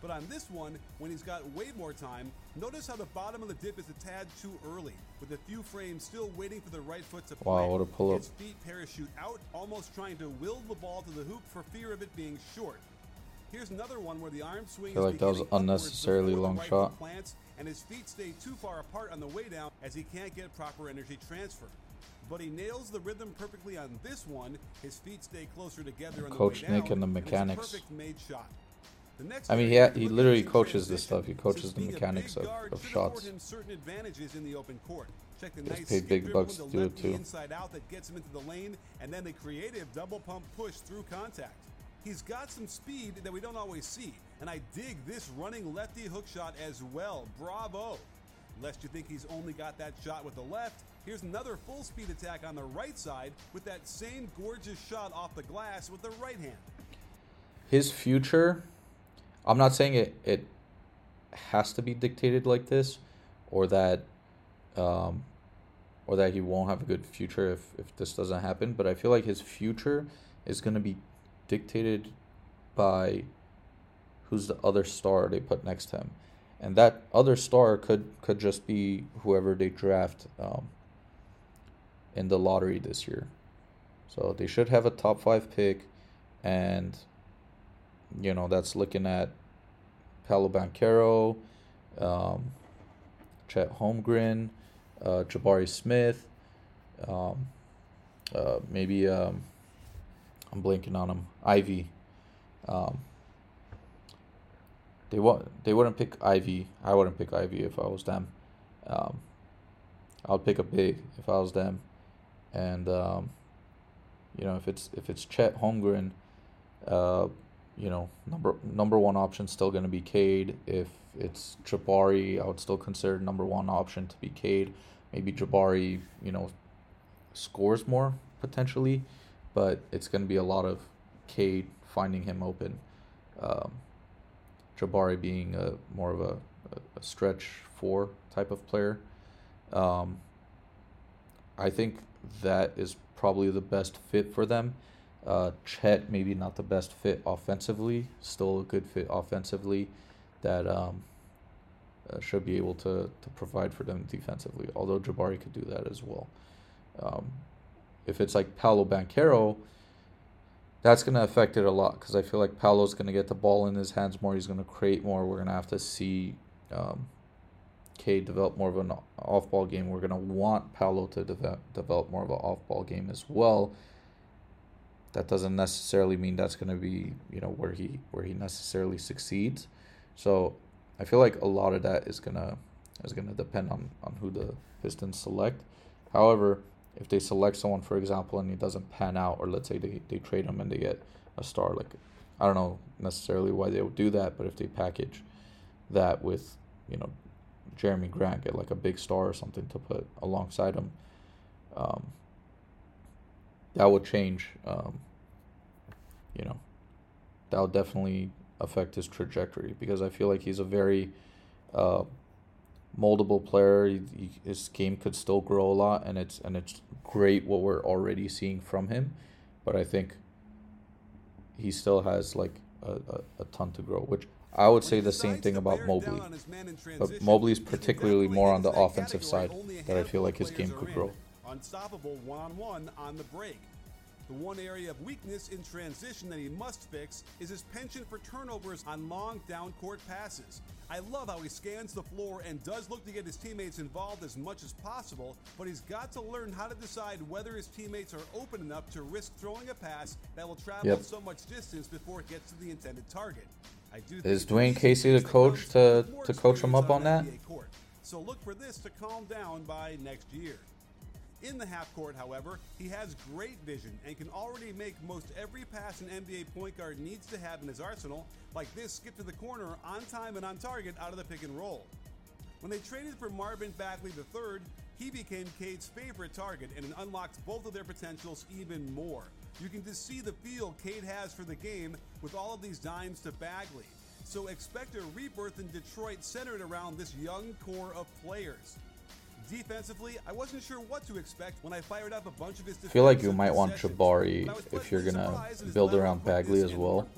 But on this one, when he's got way more time, notice how the bottom of the dip is a tad too early, with a few frames still waiting for the right foot to Wow, plant. what a pull-up. His feet parachute out, almost trying to will the ball to the hoop for fear of it being short. Here's another one where the arm swing I feel like that was unnecessarily long shot. Plants, and his feet stay too far apart on the way down as he can't get proper energy transfer. But he nails the rhythm perfectly on this one. His feet stay closer together on Coach the way Nick down, and the mechanics. shot. The I mean, he ha- he literally coaches this stuff. He coaches the mechanics of- of shots. him certain advantages in the open court. Check the Just nice pay big bucks to do it too. inside out that gets him into the lane, and then a creative double pump push through contact. He's got some speed that we don't always see, and I dig this running lefty hook shot as well. Bravo! Lest you think he's only got that shot with the left, here's another full speed attack on the right side with that same gorgeous shot off the glass with the right hand. his future i'm not saying it it has to be dictated like this or that um or that he won't have a good future if if this doesn't happen but i feel like his future is going to be dictated by who's the other star they put next to him. And that other star could could just be whoever they draft um in the lottery this year. So they should have a top 5 pick and you know, that's looking at Paolo Banchero, um, Chet Holmgren, uh, Jabari Smith, um, uh, maybe um, I'm blanking on him, Ivey. Um, they wa- they wouldn't pick Ivey. I wouldn't pick Ivey if I was them. Um, I'll pick a big if I was them, and um, you know if it's if it's Chet Holmgren, uh, you know number number one option still going to be Cade. If it's Jabari, I would still consider number one option to be Cade. Maybe Jabari, you know, scores more potentially, but it's going to be a lot of Cade finding him open. Um, Jabari being a more of a, a stretch four type of player. Um, I think that is probably the best fit for them. Uh, Chet maybe not the best fit offensively, still a good fit offensively that um, uh, should be able to, to provide for them defensively. Although Jabari could do that as well. Um, if it's like Paolo Banchero, that's going to affect it a lot because I feel like Paolo's going to get the ball in his hands more. He's going to create more. We're going to have to see um, K develop more of an off ball game. We're going to want Paolo to deve- develop more of an off ball game as well. That doesn't necessarily mean that's going to be you know where he where he necessarily succeeds. So I feel like a lot of that is gonna is gonna depend on on who the Pistons select. However, if they select someone, for example, and he doesn't pan out, or let's say they, they trade him and they get a star, like I don't know necessarily why they would do that, but if they package that with, you know, Jerami Grant, get like a big star or something to put alongside him, um, that would change, um, you know, that would definitely affect his trajectory because I feel like he's a very uh, moldable player. His game could still grow a lot, and it's and it's great what we're already seeing from him. But I think he still has like a, a, a ton to grow, which I would say the same thing about Mobley. But Mobley's particularly more on the offensive side that I feel like his game could grow. Unstoppable one on one on the break. The one area of weakness in transition that he must fix is his penchant for turnovers on long down court passes. I love how he scans the floor and does look to get his teammates involved as much as possible, but he's got to learn how to decide whether his teammates are open enough to risk throwing a pass that will travel Yep. so much distance before it gets to the intended target. I do Is Dwane Casey the coach to- to coach him up on that? Court. So look for this to calm down by next year. In the half court, however, he has great vision and can already make most every pass an NBA point guard needs to have in his arsenal, like this skip to the corner on time and on target out of the pick and roll. When they traded for Marvin Bagley III, he became Cade's favorite target and it unlocked both of their potentials even more. You can just see the feel Cade has for the game with all of these dimes to Bagley. So expect a rebirth in Detroit centered around this young core of players. Defensively, I wasn't sure what to expect when I fired up a bunch of his I feel like you might want Jabari but I was if you're gonna surprised at his build around Bagley as well.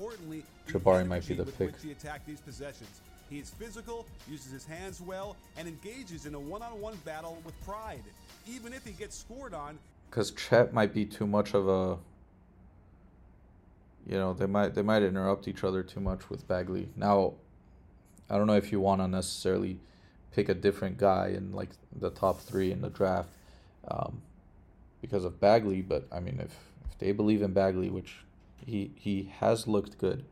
Jabari might be the pick. which he attacked these possessions. He is physical, uses his hands well, and engages in a one-on-one battle with pride. Even if he gets scored on, Because Chet might be too much of a you know they might they might interrupt each other too much with Bagley. Now, I don't know if you want to necessarily pick a different guy in like the top three in the draft um, because of Bagley, but I mean if if they believe in Bagley, which he he has looked good,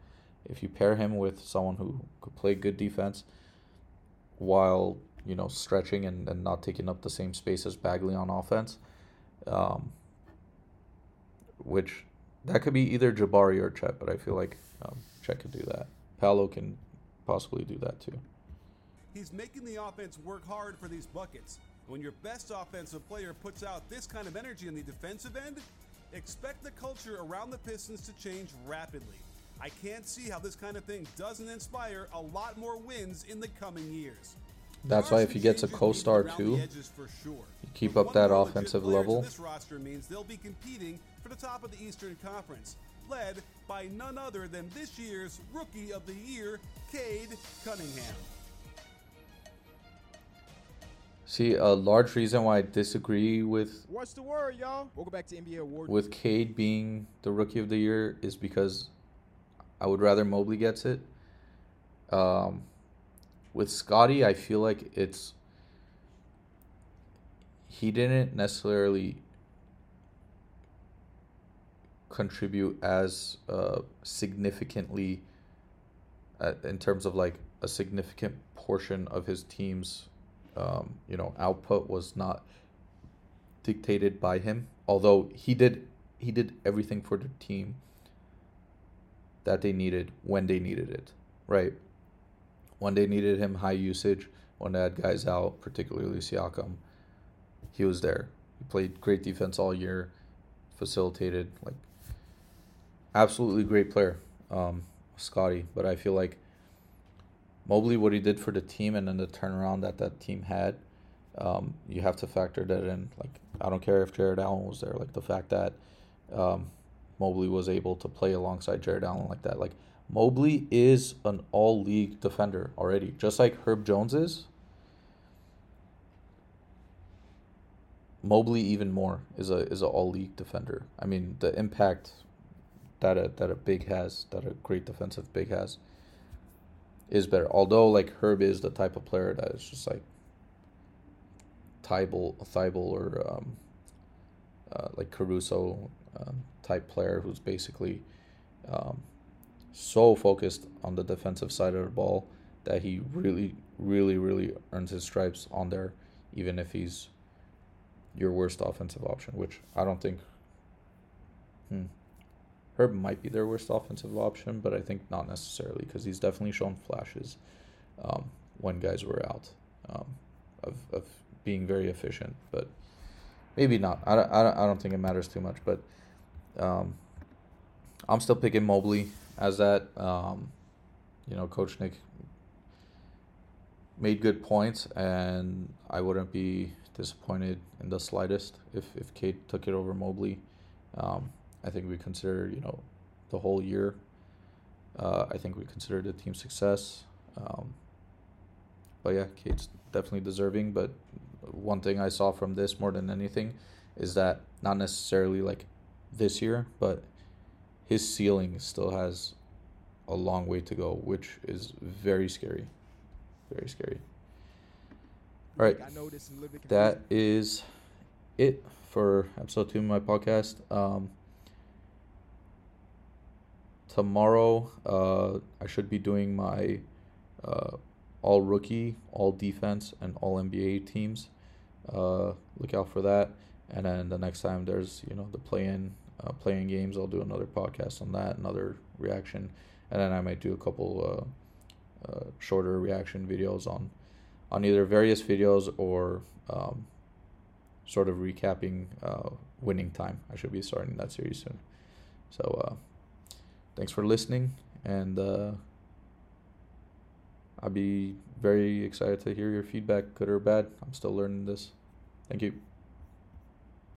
if you pair him with someone who could play good defense while you know stretching and, and not taking up the same space as Bagley on offense, um, which that could be either Jabari or Chet, but I feel like um, Chet could do that. Paolo can possibly do that too. He's making the offense work hard for these buckets. And When your best offensive player puts out this kind of energy in the defensive end, expect the culture around the Pistons to change rapidly. I can't see how this kind of thing doesn't inspire a lot more wins in the coming years. That's why if he gets a co-star too, sure. keep up that offensive level. This roster means they'll be competing for the top of the Eastern Conference, led by none other than this year's Rookie of the Year, Cade Cunningham. See, a large reason why I disagree with What's the word, y'all? Welcome back to NBA Award. With Cade being the Rookie of the Year is because I would rather Mobley gets it. Um, with Scottie, I feel like it's he didn't necessarily contribute as uh, significantly uh, in terms of like a significant portion of his team's um, you know output was not dictated by him although he did he did everything for the team that they needed when they needed it right when they needed him high usage, when they had guys out, particularly Siakam, he was there. He played great defense all year, facilitated like absolutely great player, um, Scottie. But I feel like Mobley, what he did for the team, and then the turnaround that that team had, um, you have to factor that in. Like I don't care if Jarrett Allen was there. Like the fact that um, Mobley was able to play alongside Jarrett Allen like that, like Mobley is an all league defender already, just like Herb Jones is. Mobley even more is a is a all league defender. I mean the impact that a that a big has, that a great defensive big has is better. Although like Herb is the type of player that is just like Thybulle, Thybulle or um, uh, like Caruso um, type player who's basically um, so focused on the defensive side of the ball that he really, really, really earns his stripes on there, even if he's your worst offensive option, which I don't think. Hmm. Herb might be their worst offensive option, but I think not necessarily because he's definitely shown flashes um, when guys were out um, of, of being very efficient, but maybe not. I don't, I don't, I don't think it matters too much, but um, I'm still picking Mobley as that. Um, you know, Coach Nick made good points, and I wouldn't be disappointed in the slightest if if Cade took it over Mobley. Um, I think we consider you know the whole year. Uh, I think we consider the team success. Um, but yeah, Cade's definitely deserving. But one thing I saw from this more than anything is that not necessarily like this year, but his ceiling still has a long way to go, which is very scary. Very scary. All right. That is it for episode two of my podcast. Um, tomorrow, uh, I should be doing my uh, all rookie, all defense, and all NBA teams. Uh, look out for that. And then the next time there's you know the play in uh, playing games. I'll do another podcast on that, another reaction, and then I might do a couple uh, uh, shorter reaction videos on on either various videos or um, sort of recapping uh, winning time. I should be starting that series soon. So thanks for listening, and uh, I'd be very excited to hear your feedback, good or bad. I'm still learning this. Thank you.